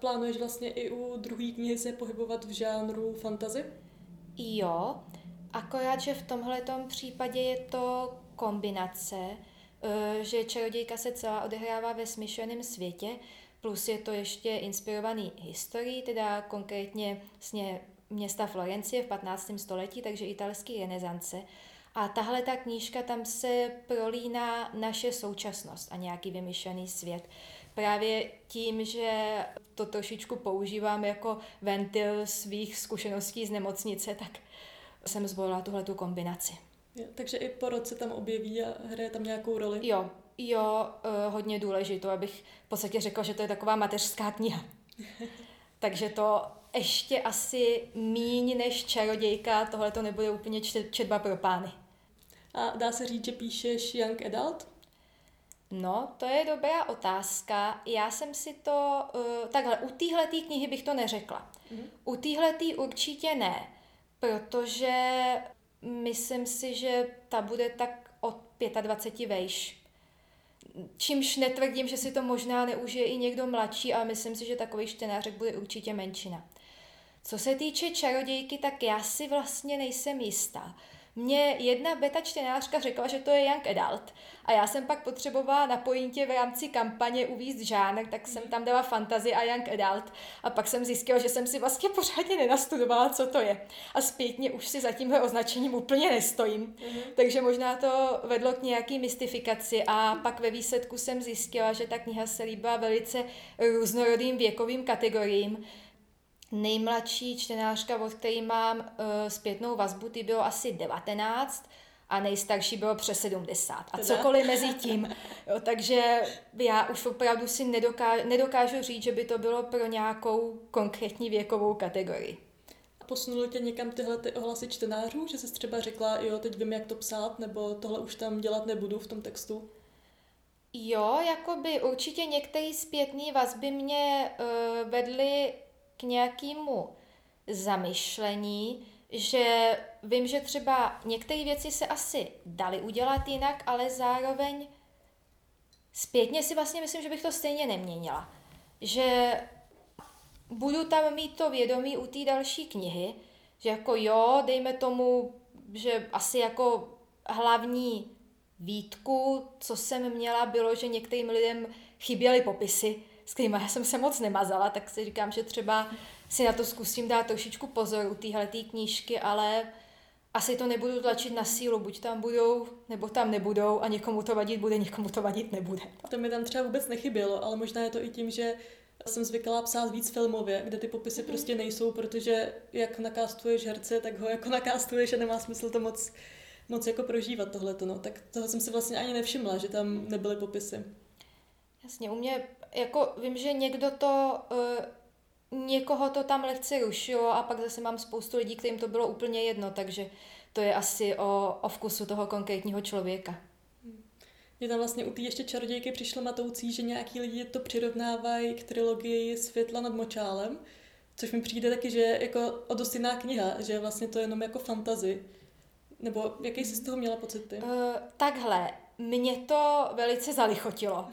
Plánuješ vlastně i u druhé knihy se pohybovat v žánru fantazy? Jo, akorát, že v tomhle případě je to kombinace, eh, že čarodějka se celá odehrává ve smyšleném světě, plus je to ještě inspirovaný historií, teda konkrétně vlastně města Florencie v 15. století, takže italský renesance. A tahle ta knížka tam se prolíná naše současnost a nějaký vymyšlený svět. Právě tím, že to trošičku používám jako ventil svých zkušeností z nemocnice, tak jsem zvolila tuhle tu kombinaci. Takže i po roce tam objeví a hraje tam nějakou roli? Jo, jo, uh, hodně důležitou, abych v podstatě řekla, že to je taková mateřská kniha. takže to ještě asi míň než čarodějka, tohle to nebude úplně četba pro pány. A dá se říct, že píšeš young adult? No, to je dobrá otázka. Já jsem si to, uh, takhle, u téhle knihy bych to neřekla. Mm-hmm. U téhle určitě ne, protože myslím si, že ta bude tak od 25 vejš. Čímž netvrdím, že si to možná neužije i někdo mladší, ale myslím si, že takový čtenářek bude určitě menšina. Co se týče čarodějky, tak já si vlastně nejsem jistá. Mně jedna beta čtenářka řekla, že to je young adult a já jsem pak potřebovala na pointě v rámci kampaně uvízt žánr, tak jsem tam dala fantasy a young adult a pak jsem zjistila, že jsem si vlastně pořádně nenastudovala, co to je. A zpětně už si za tímhle označením úplně nestojím. Mm-hmm. Takže možná to vedlo k nějaký mystifikaci a pak ve výsledku jsem zjistila, že ta kniha se líbila velice různorodým věkovým kategoriím, Nejmladší čtenářka, od který mám uh, zpětnou vazbu, ty bylo asi 19 a nejstarší bylo přes 70 a cokoliv mezi tím. Jo, takže já už opravdu si nedokážu, nedokážu říct, že by to bylo pro nějakou konkrétní věkovou kategorii. Posunuly tě někam tyhle ty ohlasy čtenářů, že jsi třeba řekla, jo, teď vím, jak to psát, nebo tohle už tam dělat nebudu v tom textu? Jo, jakoby určitě některé zpětné vazby mě uh, vedly k nějakému zamyšlení, že vím, že třeba některé věci se asi daly udělat jinak, ale zároveň zpětně si vlastně myslím, že bych to stejně neměnila. Že budu tam mít to vědomí u té další knihy, že jako jo, dejme tomu, že asi jako hlavní výtku, co jsem měla, bylo, že některým lidem chyběly popisy, s kterými já jsem se moc nemazala, tak si říkám, že třeba si na to zkusím dát trošičku pozor u téhle knížky, ale asi to nebudu tlačit na sílu, buď tam budou, nebo tam nebudou a někomu to vadit bude, někomu to vadit nebude. To mi tam třeba vůbec nechybělo, ale možná je to i tím, že jsem zvyklá psát víc filmově, kde ty popisy mm-hmm. prostě nejsou, protože jak nakástuješ herce, tak ho jako nakástuješ a nemá smysl to moc, moc jako prožívat tohleto, no. Tak toho jsem si vlastně ani nevšimla, že tam nebyly popisy. Jasně, u mě, jako vím, že někdo to, uh, někoho to tam lehce rušilo a pak zase mám spoustu lidí, kterým to bylo úplně jedno, takže to je asi o, o vkusu toho konkrétního člověka. Mě tam vlastně u té ještě čarodějky přišlo matoucí, že nějaký lidi to přirovnávají k trilogii Světla nad močálem, což mi přijde taky, že jako o dost jiná kniha, že vlastně to je jenom jako fantazy. Nebo jaký jsi z toho měla pocit ty? Uh, takhle, mě to velice zalichotilo,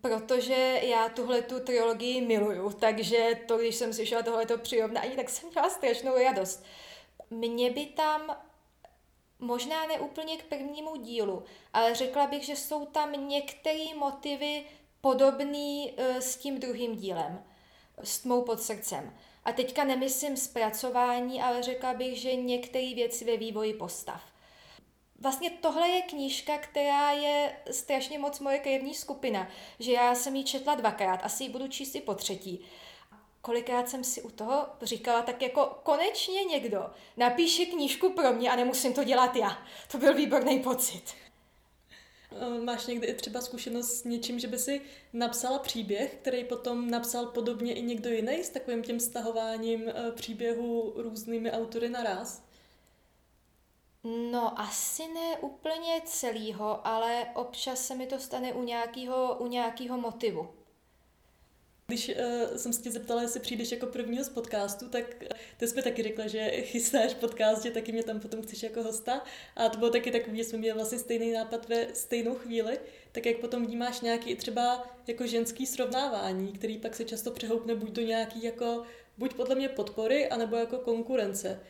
protože já tuhle tu trilogii miluju, takže to, když jsem slyšela tohleto přirovnání, tak jsem měla strašnou radost. Mě by tam možná ne úplně k prvnímu dílu, ale řekla bych, že jsou tam některé motivy podobné uh, s tím druhým dílem, s tmou pod srdcem. A teďka nemyslím zpracování, ale řekla bych, že některé věci ve vývoji postav. Vlastně tohle je knížka, která je strašně moc moje krevní skupina, že já jsem ji četla dvakrát, asi ji budu číst i po třetí kolikrát jsem si u toho říkala, tak jako konečně někdo napíše knížku pro mě a nemusím to dělat já. To byl výborný pocit. Eh, máš někdy třeba zkušenost s něčím, že by si napsala příběh, který potom napsal podobně i někdo jiný s takovým tím stahováním eh, příběhu různými autory naraz? No, asi ne úplně celýho, ale občas se mi to stane u nějakého u nějakého motivu. Když uh, jsem se tě zeptala, jestli přijdeš jako prvního z podcastu, tak uh, ty jsi mi taky řekla, že chystáš podcast, že taky mě tam potom chceš jako hosta. A to bylo taky takový, že jsme měli vlastně stejný nápad ve stejnou chvíli. Tak jak potom vnímáš nějaký třeba jako ženský srovnávání, který pak se často přehoupne buď do nějaký jako, buď podle mě podpory, anebo jako konkurence.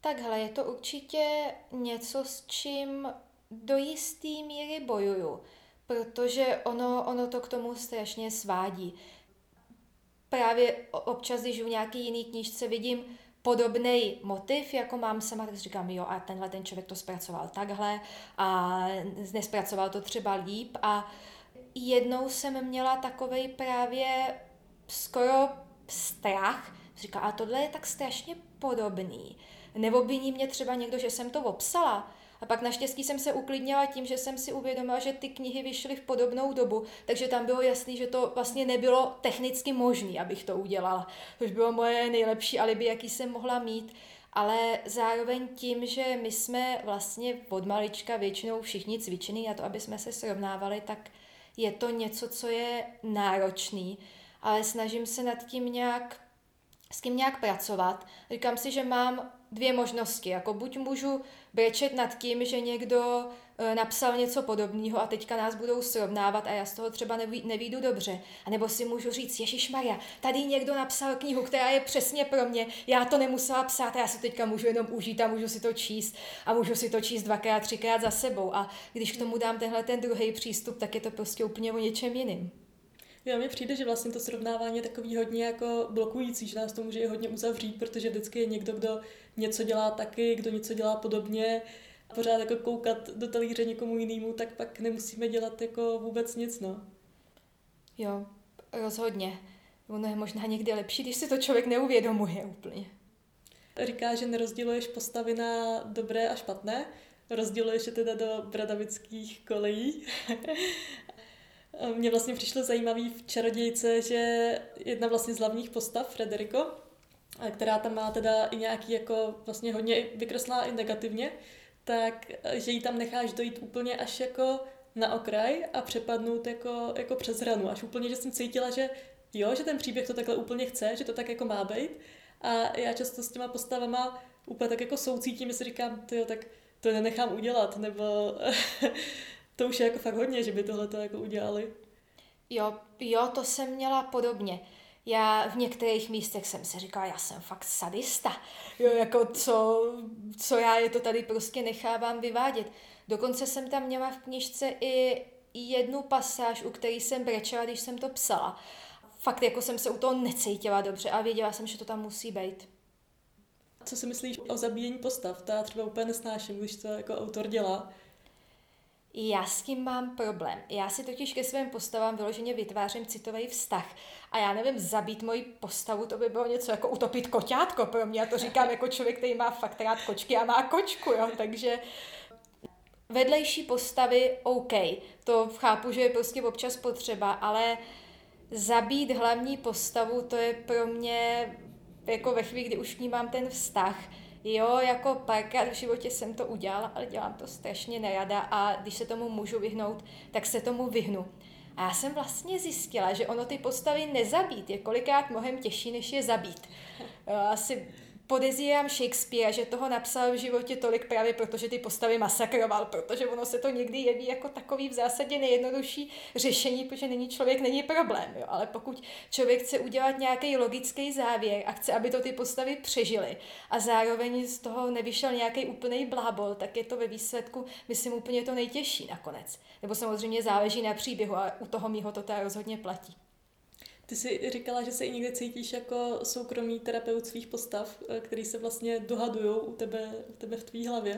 Takhle, je to určitě něco, s čím do jisté míry bojuju protože ono, ono to k tomu strašně svádí. Právě občas, když v nějaký jiný knížce vidím podobný motiv, jako mám sama, tak říkám, jo, a tenhle ten člověk to zpracoval takhle a nespracoval to třeba líp a jednou jsem měla takovej právě skoro strach, říká, a tohle je tak strašně podobný. By mě třeba někdo, že jsem to obsala, a pak naštěstí jsem se uklidnila tím, že jsem si uvědomila, že ty knihy vyšly v podobnou dobu, takže tam bylo jasný, že to vlastně nebylo technicky možné, abych to udělala. Což bylo moje nejlepší alibi, jaký jsem mohla mít. Ale zároveň tím, že my jsme vlastně od malička většinou všichni cvičení na to, aby jsme se srovnávali, tak je to něco, co je náročný, ale snažím se nad tím nějak s kým nějak pracovat. Říkám si, že mám dvě možnosti. Jako buď můžu brečet nad tím, že někdo e, napsal něco podobného a teďka nás budou srovnávat a já z toho třeba neví, nevídu dobře. A nebo si můžu říct, Ježíš Maria, tady někdo napsal knihu, která je přesně pro mě, já to nemusela psát a já si teďka můžu jenom užít a můžu si to číst a můžu si to číst dvakrát, třikrát za sebou. A když k tomu dám tenhle ten druhý přístup, tak je to prostě úplně o něčem jiným. Jo, mi přijde, že vlastně to srovnávání je takový hodně jako blokující, že nás to může hodně uzavřít, protože vždycky je někdo, kdo něco dělá taky, kdo něco dělá podobně. A pořád jako koukat do talíře někomu jinému, tak pak nemusíme dělat jako vůbec nic, no. Jo, rozhodně. Ono je možná někdy lepší, když si to člověk neuvědomuje úplně. Říká, že nerozděluješ postavy na dobré a špatné, rozděluješ je teda do bradavických kolejí. Mně vlastně přišlo zajímavý v Čarodějce, že jedna vlastně z hlavních postav, Frederico, která tam má teda i nějaký jako vlastně hodně vykreslá i negativně, tak že ji tam necháš dojít úplně až jako na okraj a přepadnout jako, jako přes hranu. Až úplně, že jsem cítila, že jo, že ten příběh to takhle úplně chce, že to tak jako má být. A já často s těma postavama úplně tak jako soucítím, že si říkám, jo, tak to nenechám udělat, nebo to už je jako fakt hodně, že by tohle to jako udělali. Jo, jo, to jsem měla podobně. Já v některých místech jsem si říkala, já jsem fakt sadista. Jo, jako co, co já je to tady prostě nechávám vyvádět. Dokonce jsem tam měla v knižce i jednu pasáž, u který jsem brečela, když jsem to psala. Fakt jako jsem se u toho necítila dobře a věděla jsem, že to tam musí být. Co si myslíš o zabíjení postav? To já třeba úplně nesnáším, když to jako autor dělá. Já s tím mám problém. Já si totiž ke svým postavám vyloženě vytvářím citový vztah. A já nevím, zabít moji postavu, to by bylo něco jako utopit koťátko pro mě. Já to říkám jako člověk, který má fakt rád kočky a má kočku, jo. Takže vedlejší postavy OK. To chápu, že je prostě občas potřeba, ale zabít hlavní postavu, to je pro mě jako ve chvíli, kdy už k ní mám ten vztah, Jo, jako párkrát v životě jsem to udělala, ale dělám to strašně nerada a když se tomu můžu vyhnout, tak se tomu vyhnu. A já jsem vlastně zjistila, že ono ty postavy nezabít je kolikrát mnohem těžší, než je zabít. Asi podezírám Shakespeare, že toho napsal v životě tolik právě protože ty postavy masakroval, protože ono se to někdy jeví jako takový v zásadě nejjednodušší řešení, protože není člověk, není problém. Jo? Ale pokud člověk chce udělat nějaký logický závěr a chce, aby to ty postavy přežily a zároveň z toho nevyšel nějaký úplný blábol, tak je to ve výsledku, myslím, úplně to nejtěžší nakonec. Nebo samozřejmě záleží na příběhu a u toho mýho to teda rozhodně platí. Ty jsi říkala, že se i někdy cítíš jako soukromý terapeut svých postav, eh, který se vlastně dohadují u tebe, u tebe v tvý hlavě.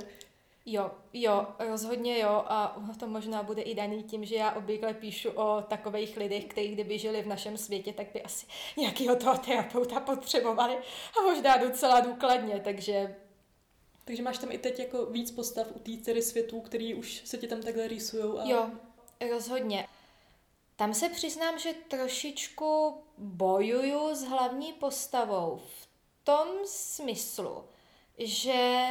Jo, jo, rozhodně jo a to možná bude i daný tím, že já obvykle píšu o takových lidech, kteří kdyby žili v našem světě, tak by asi nějakého toho terapeuta potřebovali a možná docela důkladně, takže... Takže máš tam i teď jako víc postav u té světů, který už se ti tam takhle rýsujou. A... Jo, rozhodně. Tam se přiznám, že trošičku bojuju s hlavní postavou v tom smyslu, že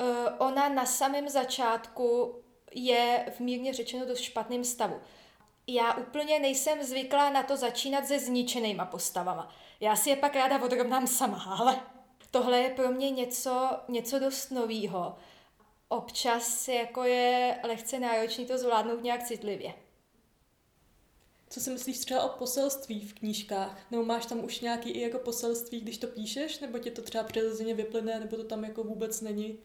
uh, ona na samém začátku je v mírně řečeno dost špatným stavu. Já úplně nejsem zvyklá na to začínat se zničenýma postavama. Já si je pak ráda odrovnám sama, ale tohle je pro mě něco, něco dost novýho. Občas jako je lehce náročný to zvládnout nějak citlivě. Co si myslíš třeba o poselství v knížkách? Nebo máš tam už nějaký i jako poselství, když to píšeš, nebo tě to třeba přirozeně vyplyne, nebo to tam jako vůbec není?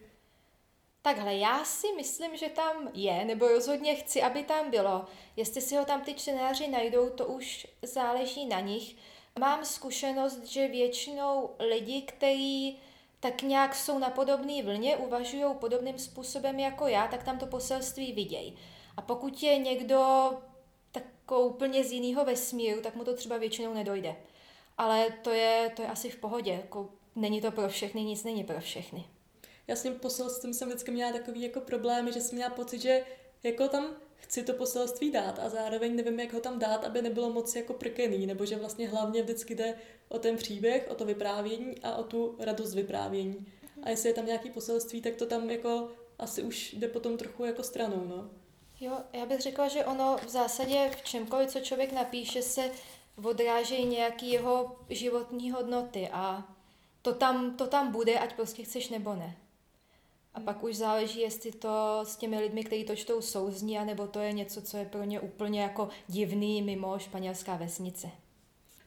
Takhle, já si myslím, že tam je, nebo rozhodně chci, aby tam bylo. Jestli si ho tam ty čtenáři najdou, to už záleží na nich. Mám zkušenost, že většinou lidi, kteří tak nějak jsou na podobné vlně, uvažují podobným způsobem jako já, tak tam to poselství vidějí. A pokud je někdo jako úplně z jiného vesmíru, tak mu to třeba většinou nedojde. Ale to je, to je asi v pohodě. Jako není to pro všechny, nic není pro všechny. Já s tím poselstvím jsem vždycky měla takový jako problémy, že jsem měla pocit, že jako tam chci to poselství dát a zároveň nevím, jak ho tam dát, aby nebylo moc jako prkený, nebo že vlastně hlavně vždycky jde o ten příběh, o to vyprávění a o tu radost vyprávění. A jestli je tam nějaký poselství, tak to tam jako asi už jde potom trochu jako stranou, no. Jo, já bych řekla, že ono v zásadě v čemkoliv, co člověk napíše, se odrážejí nějaký jeho životní hodnoty a to tam, to tam bude, ať prostě chceš nebo ne. A pak už záleží, jestli to s těmi lidmi, kteří to čtou, souzní, anebo to je něco, co je pro ně úplně jako divný mimo španělská vesnice.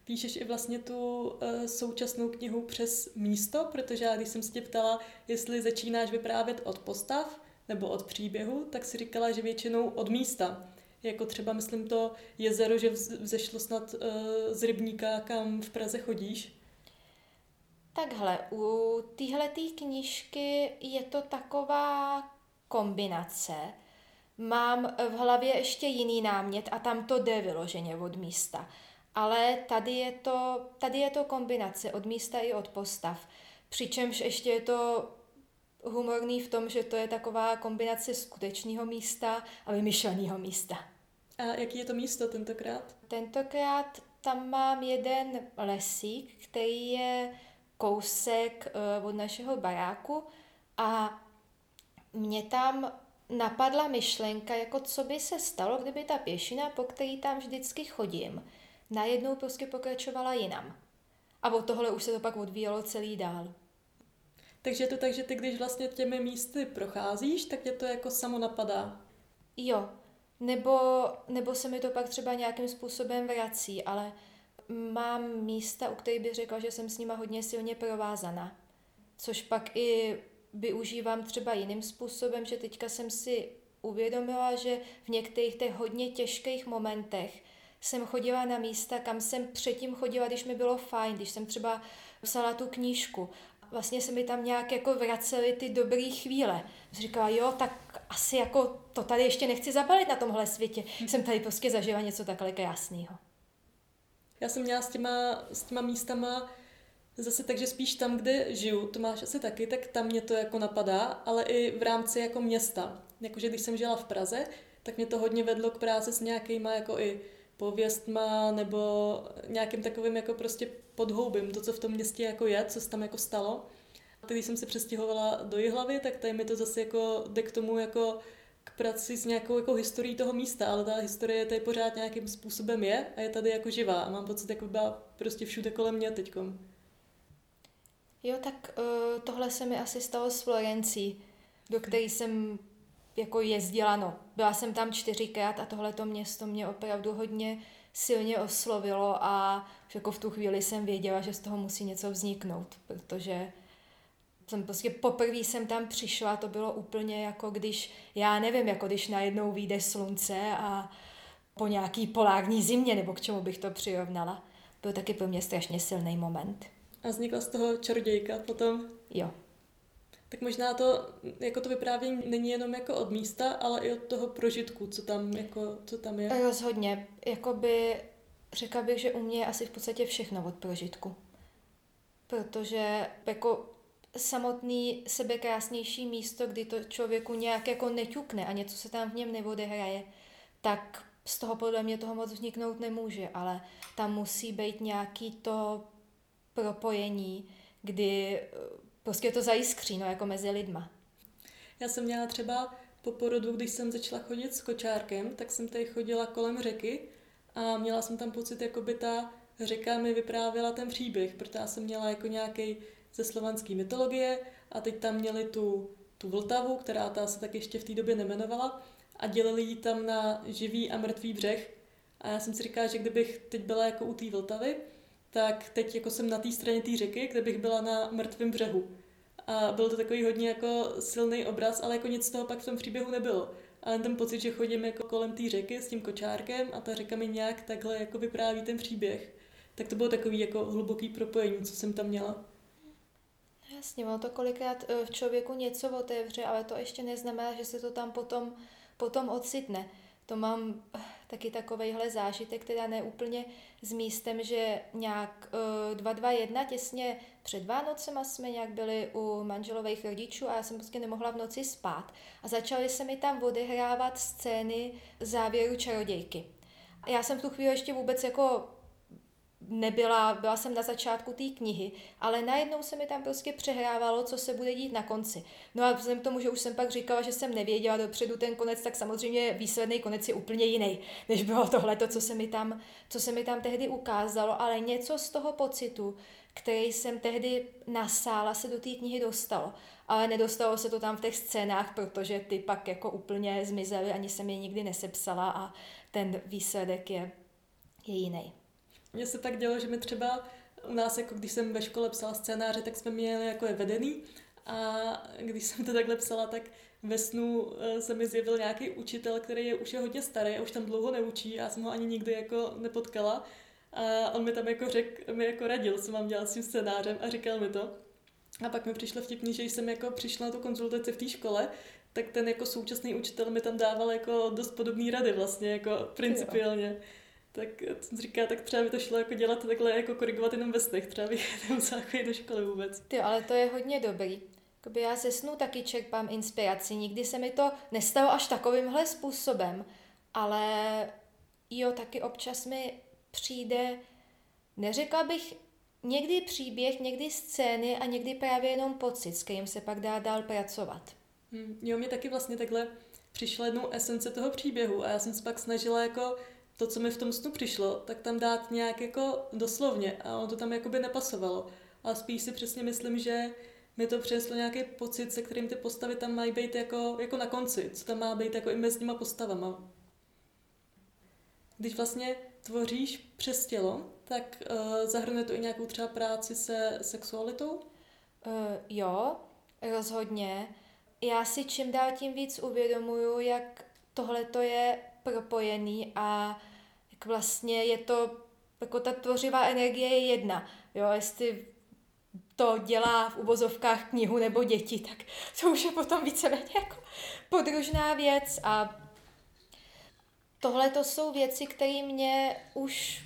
Píšeš i vlastně tu uh, současnou knihu přes místo, protože já když jsem se tě ptala, jestli začínáš vyprávět od postav, nebo od příběhu, tak si říkala, že většinou od místa. Jako třeba, myslím, to jezero, že vzešlo snad uh, z rybníka, kam v Praze chodíš. Takhle, u téhleté knížky je to taková kombinace. Mám v hlavě ještě jiný námět a tam to jde vyloženě od místa. Ale tady je to, tady je to kombinace od místa i od postav. Přičemž ještě je to humorný v tom, že to je taková kombinace skutečného místa a vymyšleného místa. A jaký je to místo tentokrát? Tentokrát tam mám jeden lesík, který je kousek eh, od našeho baráku a mě tam napadla myšlenka, jako co by se stalo, kdyby ta pěšina, po který tam vždycky chodím, najednou prostě pokračovala jinam. A od tohle už se to pak odvíjelo celý dál. Takže je to tak, že ty když vlastně těmi místy procházíš, tak tě to jako samo napadá. Jo, nebo, nebo se mi to pak třeba nějakým způsobem vrací, ale mám místa, u kterých bych řekla, že jsem s nima hodně silně provázaná. Což pak i využívám třeba jiným způsobem, že teďka jsem si uvědomila, že v některých těch hodně těžkých momentech jsem chodila na místa, kam jsem předtím chodila, když mi bylo fajn, když jsem třeba psala tu knížku. Vlastně se mi tam nějak jako vracely ty dobré chvíle. Říkala, jo, tak asi jako to tady ještě nechci zabalit na tomhle světě. Jsem tady prostě zažila něco takhle krásného. Já jsem měla s těma, s těma místama zase takže spíš tam, kde žiju, to máš asi taky, tak tam mě to jako napadá, ale i v rámci jako města. Jakože když jsem žila v Praze, tak mě to hodně vedlo k práci s nějakýma jako i pověstma nebo nějakým takovým jako prostě podhoubím, to, co v tom městě jako je, co se tam jako stalo. A když jsem se přestěhovala do Jihlavy, tak tady mi to zase jako jde k tomu jako k práci s nějakou jako historií toho místa, ale ta historie tady pořád nějakým způsobem je a je tady jako živá a mám pocit, jako byla prostě všude kolem mě teďkom. Jo, tak uh, tohle se mi asi stalo s Florencí, do které jsem jako jezdila, no. Byla jsem tam čtyřikrát a tohleto město mě opravdu hodně silně oslovilo a jako v tu chvíli jsem věděla, že z toho musí něco vzniknout, protože jsem prostě poprvé jsem tam přišla, to bylo úplně jako když, já nevím, jako když najednou vyjde slunce a po nějaký polární zimě, nebo k čemu bych to přirovnala. Byl taky pro mě strašně silný moment. A vznikla z toho čarodějka potom? Jo. Tak možná to, jako to vyprávění není jenom jako od místa, ale i od toho prožitku, co tam, jako, co tam je. Rozhodně. Jakoby řekla bych, že u mě je asi v podstatě všechno od prožitku. Protože jako samotný sebekrásnější místo, kdy to člověku nějak jako neťukne a něco se tam v něm neodehraje, tak z toho podle mě toho moc vzniknout nemůže, ale tam musí být nějaký to propojení, kdy prostě to zajiskří, no, jako mezi lidma. Já jsem měla třeba po porodu, když jsem začala chodit s kočárkem, tak jsem tady chodila kolem řeky a měla jsem tam pocit, jako by ta řeka mi vyprávěla ten příběh, protože já jsem měla jako nějaký ze slovanské mytologie a teď tam měli tu, tu Vltavu, která ta se tak ještě v té době nemenovala a dělili ji tam na živý a mrtvý břeh. A já jsem si říkala, že kdybych teď byla jako u té Vltavy, tak teď jako jsem na té straně té řeky, kde bych byla na mrtvém břehu. A byl to takový hodně jako silný obraz, ale jako nic z toho pak v tom příběhu nebylo. Ale ten pocit, že chodím jako kolem té řeky s tím kočárkem a ta řeka mi nějak takhle jako vypráví ten příběh, tak to bylo takový jako hluboký propojení, co jsem tam měla. No jasně, ono to kolikrát eh, v člověku něco otevře, ale to ještě neznamená, že se to tam potom, potom ocitne. To mám eh, taky takovejhle zážitek, teda ne úplně s místem, že nějak uh, 221 těsně před Vánocema jsme nějak byli u manželových rodičů a já jsem prostě nemohla v noci spát. A začaly se mi tam odehrávat scény závěru čarodějky. Já jsem v tu chvíli ještě vůbec jako nebyla, byla jsem na začátku té knihy, ale najednou se mi tam prostě přehrávalo, co se bude dít na konci. No a vzhledem k tomu, že už jsem pak říkala, že jsem nevěděla dopředu ten konec, tak samozřejmě výsledný konec je úplně jiný, než bylo tohle, co se mi tam, co se mi tam tehdy ukázalo, ale něco z toho pocitu, který jsem tehdy nasála, se do té knihy dostalo. Ale nedostalo se to tam v těch scénách, protože ty pak jako úplně zmizely, ani jsem je nikdy nesepsala a ten výsledek je, je jiný. Mně se tak dělo, že mi třeba u nás, jako když jsem ve škole psala scénáře, tak jsme měli jako je vedený a když jsem to takhle psala, tak ve snu eh, se mi zjevil nějaký učitel, který je už je hodně starý a už tam dlouho neučí, já jsem ho ani nikdy jako nepotkala. A on mi tam jako řekl, mi jako radil, co mám dělat s tím scénářem a říkal mi to. A pak mi přišlo vtipný, že jsem jako přišla na tu konzultaci v té škole, tak ten jako současný učitel mi tam dával jako dost podobné rady vlastně, jako principiálně. Jo tak jsem říká, tak třeba by to šlo jako dělat takhle, jako korigovat jenom ve snech, třeba bych nemusela chodit do školy vůbec. Ty, ale to je hodně dobrý. Jakoby já ze snu taky čerpám inspiraci, nikdy se mi to nestalo až takovýmhle způsobem, ale jo, taky občas mi přijde, neřekla bych, někdy příběh, někdy scény a někdy právě jenom pocit, s kterým se pak dá dál pracovat. Hmm, jo, mě taky vlastně takhle přišla jednou esence toho příběhu a já jsem se pak snažila jako to, co mi v tom snu přišlo, tak tam dát nějak jako doslovně a ono to tam jakoby nepasovalo. Ale spíš si přesně myslím, že mi to přineslo nějaký pocit, se kterým ty postavy tam mají být jako, jako na konci, co tam má být jako i mezi těma postavama. Když vlastně tvoříš přes tělo, tak uh, zahrnuje to i nějakou třeba práci se sexualitou? Uh, jo, rozhodně. Já si čím dál tím víc uvědomuju, jak tohle to je propojený a jak vlastně je to, jako ta tvořivá energie je jedna. Jo, jestli to dělá v uvozovkách knihu nebo děti, tak to už je potom víceméně jako podružná věc a tohle to jsou věci, které mě už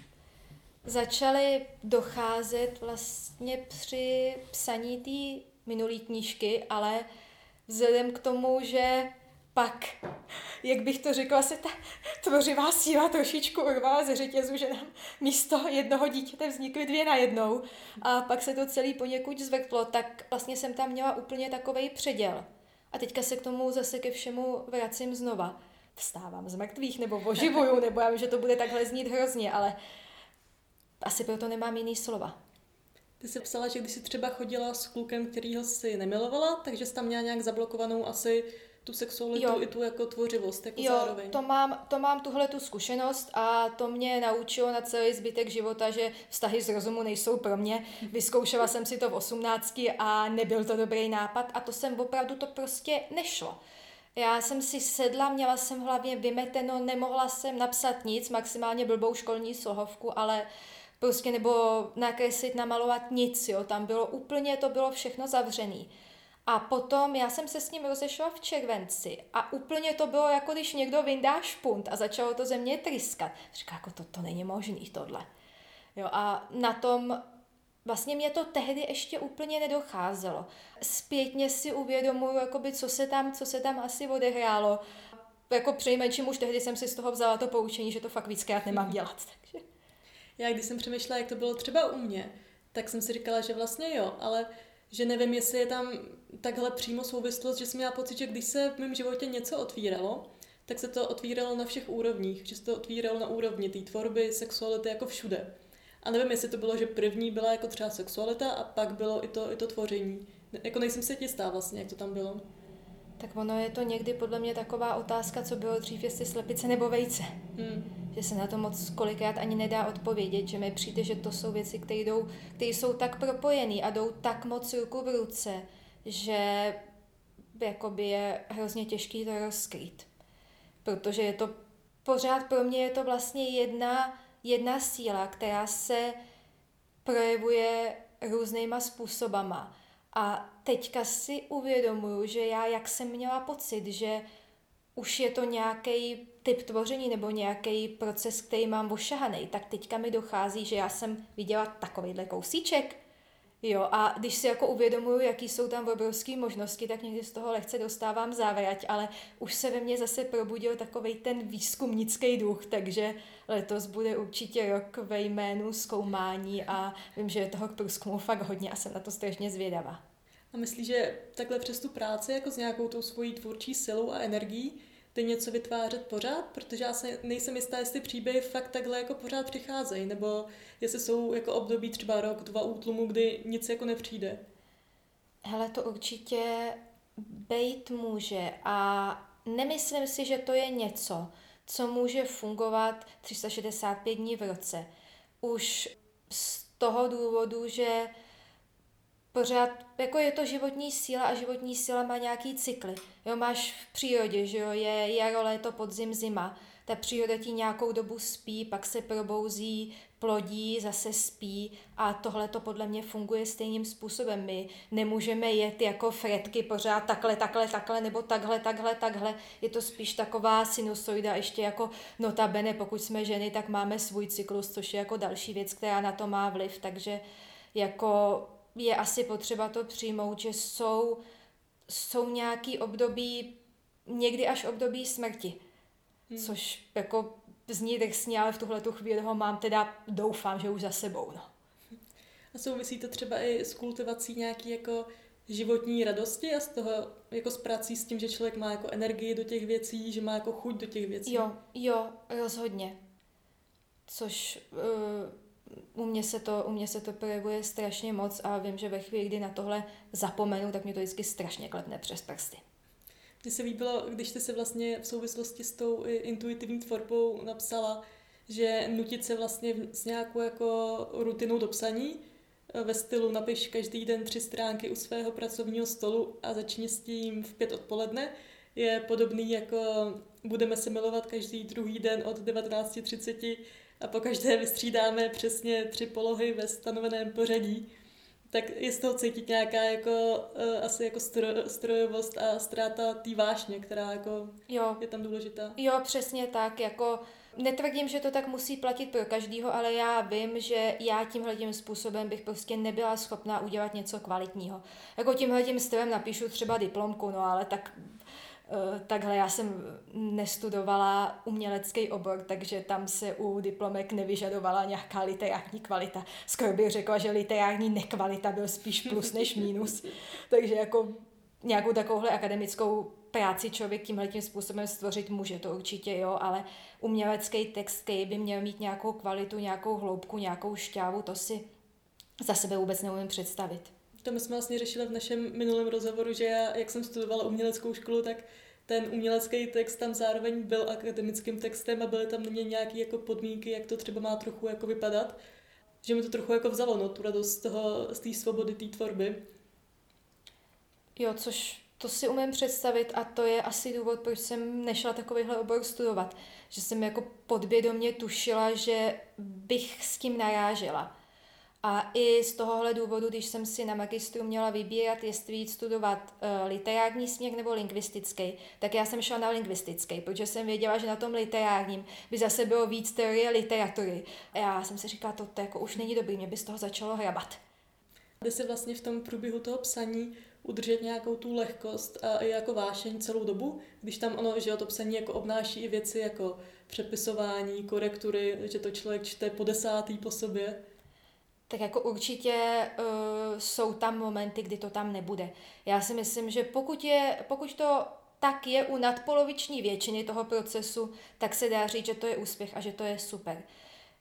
začaly docházet vlastně při psaní té minulé knížky, ale vzhledem k tomu, že pak, jak bych to řekla, se ta tvořivá síla trošičku urvala ze řetězu, že nám místo jednoho dítěte vznikly dvě na jednou a pak se to celý poněkud zvrtlo, tak vlastně jsem tam měla úplně takový předěl. A teďka se k tomu zase ke všemu vracím znova. Vstávám z mrtvých nebo oživuju, nebo já vím, že to bude takhle znít hrozně, ale asi proto nemám jiný slova. Ty jsi psala, že když jsi třeba chodila s klukem, kterýho si nemilovala, takže jsi tam měla nějak zablokovanou asi tu sexualitu jo. i tu jako tvořivost jako jo, zároveň. to mám, to mám tuhle tu zkušenost a to mě naučilo na celý zbytek života, že vztahy z rozumu nejsou pro mě. Vyzkoušela jsem si to v 18 a nebyl to dobrý nápad a to jsem opravdu, to prostě nešlo. Já jsem si sedla, měla jsem hlavně vymeteno, nemohla jsem napsat nic, maximálně blbou školní slohovku, ale prostě nebo nakreslit, namalovat nic, jo, tam bylo úplně, to bylo všechno zavřený. A potom já jsem se s ním rozešla v červenci a úplně to bylo jako když někdo vyndá špunt a začalo to ze mě tryskat. Říká, jako to, to není možný tohle. Jo, a na tom vlastně mě to tehdy ještě úplně nedocházelo. Zpětně si uvědomuju, jakoby, co, se tam, co se tam asi odehrálo. Jako přejmenším už tehdy jsem si z toho vzala to poučení, že to fakt víckrát nemám dělat. Takže. Já když jsem přemýšlela, jak to bylo třeba u mě, tak jsem si říkala, že vlastně jo, ale že nevím, jestli je tam takhle přímo souvislost, že jsem měla pocit, že když se v mém životě něco otvíralo, tak se to otvíralo na všech úrovních, že se to otvíralo na úrovni té tvorby, sexuality, jako všude. A nevím, jestli to bylo, že první byla jako třeba sexualita a pak bylo i to, i to tvoření. Jako nejsem se jistá vlastně, jak to tam bylo. Tak ono je to někdy podle mě taková otázka, co bylo dřív, jestli slepice nebo vejce. Hmm že se na to moc kolikrát ani nedá odpovědět, že mi přijde, že to jsou věci, které, jsou tak propojené a jdou tak moc ruku v ruce, že jakoby je hrozně těžký to rozkrýt. Protože je to pořád pro mě je to vlastně jedna, jedna síla, která se projevuje různýma způsobama. A teďka si uvědomuju, že já, jak jsem měla pocit, že už je to nějaký typ tvoření nebo nějaký proces, který mám ošahaný, tak teďka mi dochází, že já jsem viděla takovýhle kousíček. Jo, a když si jako uvědomuju, jaký jsou tam obrovské možnosti, tak někdy z toho lehce dostávám závěrať, ale už se ve mně zase probudil takový ten výzkumnický duch, takže letos bude určitě rok ve jménu zkoumání a vím, že je toho k průzkumu fakt hodně a jsem na to strašně zvědavá. A myslíš, že takhle přes tu práci, jako s nějakou tou svojí tvůrčí silou a energií, ty něco vytvářet pořád, protože já se nejsem jistá, jestli příběhy fakt takhle jako pořád přicházejí, nebo jestli jsou jako období třeba rok, dva útlumu, kdy nic jako nepřijde. Hele, to určitě bejt může a nemyslím si, že to je něco, co může fungovat 365 dní v roce. Už z toho důvodu, že pořád, jako je to životní síla a životní síla má nějaký cykly. Jo, máš v přírodě, že jo, je jaro, léto, podzim, zima. Ta příroda ti nějakou dobu spí, pak se probouzí, plodí, zase spí a tohle to podle mě funguje stejným způsobem. My nemůžeme jet jako fretky pořád takhle, takhle, takhle, nebo takhle, takhle, takhle. Je to spíš taková sinusoida, ještě jako notabene, pokud jsme ženy, tak máme svůj cyklus, což je jako další věc, která na to má vliv, takže jako je asi potřeba to přijmout, že jsou, jsou nějaký období, někdy až období smrti. Hmm. Což jako zní drsně, ale v tuhle tu chvíli ho mám teda, doufám, že už za sebou. No. A souvisí to třeba i s kultivací nějaký jako životní radosti a z toho jako s prací s tím, že člověk má jako energii do těch věcí, že má jako chuť do těch věcí. Jo, jo, rozhodně. Což uh, u mě, se to, u mě se to projevuje strašně moc a vím, že ve chvíli, kdy na tohle zapomenu, tak mě to vždycky strašně klepne přes prsty. Mně se líbilo, když ty se vlastně v souvislosti s tou intuitivní tvorbou napsala, že nutit se vlastně s nějakou jako rutinou do psaní, ve stylu napiš každý den tři stránky u svého pracovního stolu a začni s tím v pět odpoledne, je podobný jako budeme se milovat každý druhý den od 19.30 a po každé vystřídáme přesně tři polohy ve stanoveném pořadí, tak je z toho cítit nějaká jako uh, asi jako stro, strojovost a ztráta té vášně, která jako jo. je tam důležitá. Jo, přesně tak, jako Netvrdím, že to tak musí platit pro každýho, ale já vím, že já tímhle tím způsobem bych prostě nebyla schopná udělat něco kvalitního. Jako tímhle tím stylem napíšu třeba diplomku, no ale tak takhle já jsem nestudovala umělecký obor, takže tam se u diplomek nevyžadovala nějaká literární kvalita. Skoro bych řekla, že literární nekvalita byl spíš plus než mínus. takže jako nějakou takovouhle akademickou práci člověk tímhle tím způsobem stvořit může, to určitě jo, ale umělecký text, který by měl mít nějakou kvalitu, nějakou hloubku, nějakou šťávu, to si za sebe vůbec neumím představit. To my jsme vlastně řešili v našem minulém rozhovoru, že já, jak jsem studovala uměleckou školu, tak ten umělecký text tam zároveň byl akademickým textem a byly tam na něj nějaké jako podmínky, jak to třeba má trochu jako vypadat. Že mi to trochu jako vzalo, no, tu radost z toho, z té svobody té tvorby. Jo, což to si umím představit a to je asi důvod, proč jsem nešla takovýhle obor studovat. Že jsem jako podvědomě tušila, že bych s tím narážela. A i z tohohle důvodu, když jsem si na magistru měla vybírat, jestli jít studovat uh, literární směr nebo lingvistický, tak já jsem šla na lingvistický, protože jsem věděla, že na tom literárním by zase bylo víc teorie literatury. A já jsem si říkala, to, to jako už není dobrý, mě by z toho začalo hrabat. Jde se vlastně v tom průběhu toho psaní udržet nějakou tu lehkost a i jako vášeň celou dobu, když tam ono, že to psaní jako obnáší i věci jako přepisování, korektury, že to člověk čte po desátý po sobě tak jako určitě uh, jsou tam momenty, kdy to tam nebude. Já si myslím, že pokud, je, pokud to tak je u nadpoloviční většiny toho procesu, tak se dá říct, že to je úspěch a že to je super.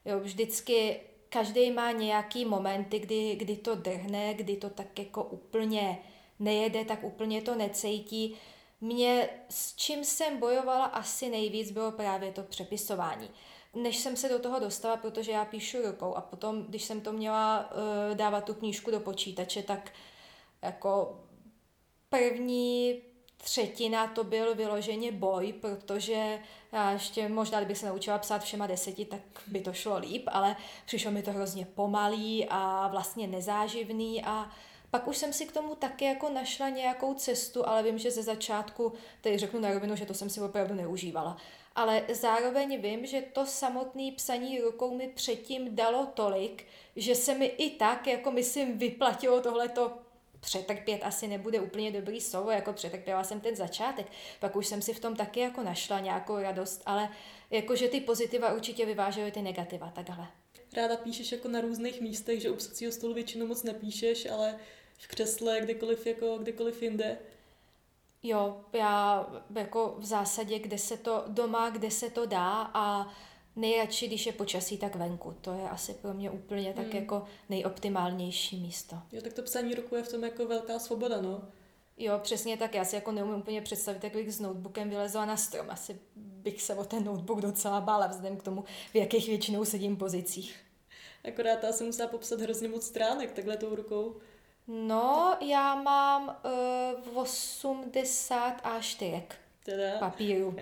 Jo, vždycky každý má nějaký momenty, kdy, kdy to drhne, kdy to tak jako úplně nejede, tak úplně to necejtí. Mě s čím jsem bojovala asi nejvíc bylo právě to přepisování než jsem se do toho dostala, protože já píšu rukou a potom, když jsem to měla uh, dávat tu knížku do počítače, tak jako první třetina to byl vyloženě boj, protože já ještě možná, kdybych se naučila psát všema deseti, tak by to šlo líp, ale přišlo mi to hrozně pomalý a vlastně nezáživný a pak už jsem si k tomu taky jako našla nějakou cestu, ale vím, že ze začátku, tady řeknu na rovinu, že to jsem si opravdu neužívala ale zároveň vím, že to samotné psaní rukou mi předtím dalo tolik, že se mi i tak, jako myslím, vyplatilo tohleto přetrpět asi nebude úplně dobrý slovo, jako přetrpěla jsem ten začátek, pak už jsem si v tom taky jako našla nějakou radost, ale jakože ty pozitiva určitě vyvážely ty negativa, takhle. Ráda píšeš jako na různých místech, že u psacího stolu většinou moc nepíšeš, ale v křesle, kdykoliv, jako, kdykoliv jinde. Jo, já jako v zásadě, kde se to doma, kde se to dá a nejradši, když je počasí, tak venku. To je asi pro mě úplně tak hmm. jako nejoptimálnější místo. Jo, tak to psaní ruku je v tom jako velká svoboda, no. Jo, přesně tak. Já si jako neumím úplně představit, jak bych s notebookem vylezla na strom. Asi bych se o ten notebook docela bála vzhledem k tomu, v jakých většinou sedím pozicích. Akorát já jsem musela popsat hrozně moc stránek takhle tou rukou. No, já mám uh, 80 a 4 papíru.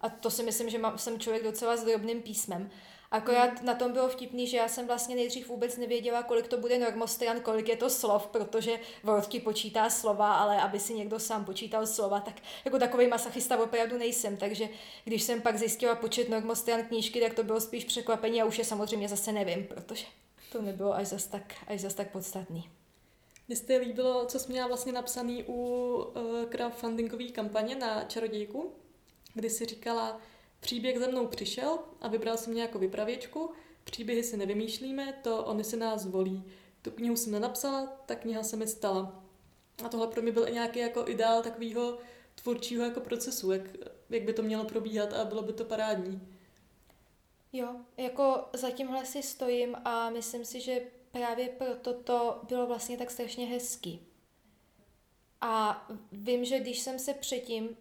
A to si myslím, že mám, jsem člověk docela s drobným písmem. Akorát mm. na tom bylo vtipný, že já jsem vlastně nejdřív vůbec nevěděla, kolik to bude normostran, kolik je to slov, protože Word ti počítá slova, ale aby si někdo sám počítal slova, tak jako takový masachista opravdu nejsem. Takže když jsem pak zjistila počet normostran knížky, tak to bylo spíš překvapení a už je samozřejmě zase nevím, protože to nebylo až zas tak, až zas tak podstatný. Mně se líbilo, co jsi měla vlastně napsaný u uh, crowdfundingové kampaně na Čarodějku, kdy si říkala, příběh za mnou přišel a vybral jsem nějakou vypravěčku, příběhy si nevymýšlíme, to oni si nás volí. Tu knihu jsem nenapsala, ta kniha se mi stala. A tohle pro mě byl i nějaký jako ideál takového tvůrčího jako procesu, jak, jak by to mělo probíhat a bylo by to parádní. Jo, jako za tímhle si stojím a myslím si, že právě proto to bylo vlastně tak strašně hezký. A vím, že když jsem se předtím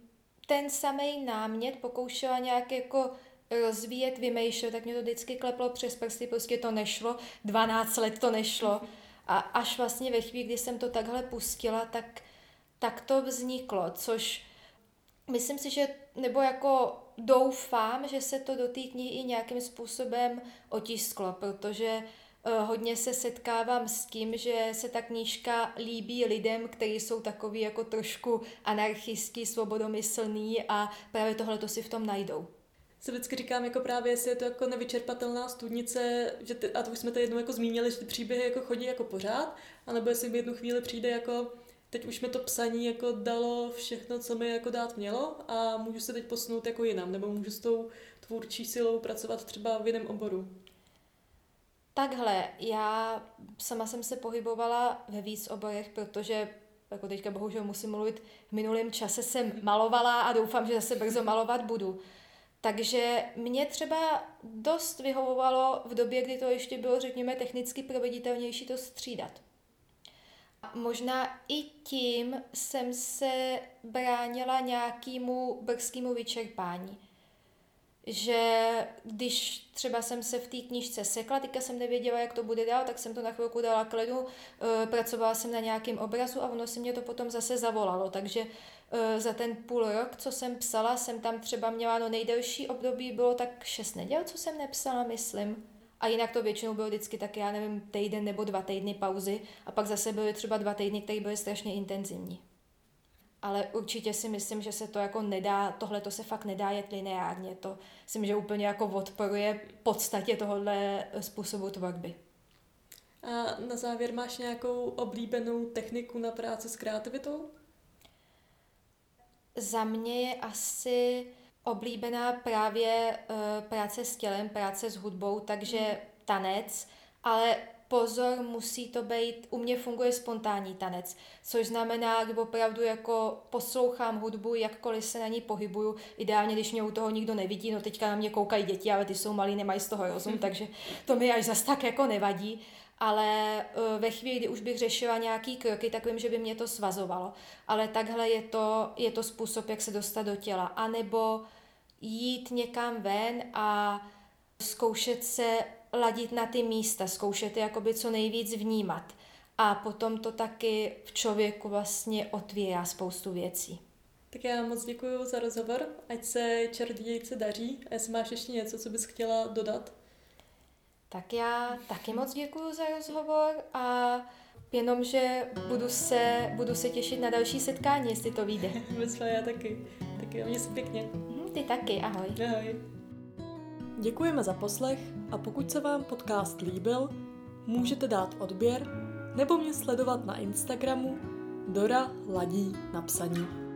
ten samý námět pokoušela nějak jako rozvíjet, vymýšlet, tak mě to vždycky kleplo přes prsty, prostě to nešlo, 12 let to nešlo. A až vlastně ve chvíli, kdy jsem to takhle pustila, tak, tak to vzniklo, což myslím si, že, nebo jako doufám, že se to do té knihy i nějakým způsobem otisklo, protože hodně se setkávám s tím, že se ta knížka líbí lidem, kteří jsou takový jako trošku anarchistský, svobodomyslný a právě tohle to si v tom najdou se vždycky říkám, jako právě, jestli je to jako nevyčerpatelná studnice, že ty, a to už jsme to jednou jako zmínili, že ty příběhy jako chodí jako pořád, anebo jestli v jednu chvíli přijde jako, teď už mi to psaní jako dalo všechno, co mi jako dát mělo a můžu se teď posunout jako jinam, nebo můžu s tou tvůrčí silou pracovat třeba v jiném oboru. Takhle, já sama jsem se pohybovala ve víc oborech, protože jako teďka bohužel musím mluvit, v minulém čase jsem malovala a doufám, že zase brzo malovat budu. Takže mě třeba dost vyhovovalo v době, kdy to ještě bylo, řekněme, technicky proveditelnější to střídat. Možná i tím jsem se bránila nějakému brzkému vyčerpání. Že když třeba jsem se v té knižce sekla, teďka jsem nevěděla, jak to bude dál, tak jsem to na chvilku dala kledu, eh, pracovala jsem na nějakém obrazu a ono si mě to potom zase zavolalo. Takže Eh, za ten půl rok, co jsem psala, jsem tam třeba měla, no nejdelší období bylo tak šest neděl, co jsem nepsala, myslím. A jinak to většinou bylo vždycky tak, já nevím, týden nebo dva týdny pauzy a pak zase byly třeba dva týdny, které byly strašně intenzivní. Ale určitě si myslím, že se to jako nedá, tohle to se fakt nedá jet lineárně. To si myslím, že úplně jako odporuje podstatě tohohle způsobu tvorby. A na závěr máš nějakou oblíbenou techniku na práci s kreativitou? Za mě je asi oblíbená právě uh, práce s tělem, práce s hudbou, takže hmm. tanec, ale pozor, musí to být, u mě funguje spontánní tanec, což znamená, když opravdu jako poslouchám hudbu, jakkoliv se na ní pohybuju, ideálně, když mě u toho nikdo nevidí, no teďka na mě koukají děti, ale ty jsou malí, nemají z toho rozum, takže to mi až zas tak jako nevadí, ale uh, ve chvíli, kdy už bych řešila nějaký kroky, tak vím, že by mě to svazovalo. Ale takhle je to, je to způsob, jak se dostat do těla. A nebo jít někam ven a zkoušet se ladit na ty místa, zkoušet je jakoby co nejvíc vnímat. A potom to taky v člověku vlastně otvírá spoustu věcí. Tak já moc děkuji za rozhovor, ať se čarodějce daří. A jestli máš ještě něco, co bys chtěla dodat? Tak já taky moc děkuji za rozhovor a jenom, že budu se, budu se těšit na další setkání, jestli to vyjde. Myslím, já taky. Taky, mě se pěkně. Mhm, ty taky, ahoj. Ahoj. Děkujeme za poslech a pokud se vám podcast líbil, můžete dát odběr nebo mě sledovat na Instagramu Dora Ladí na psaní.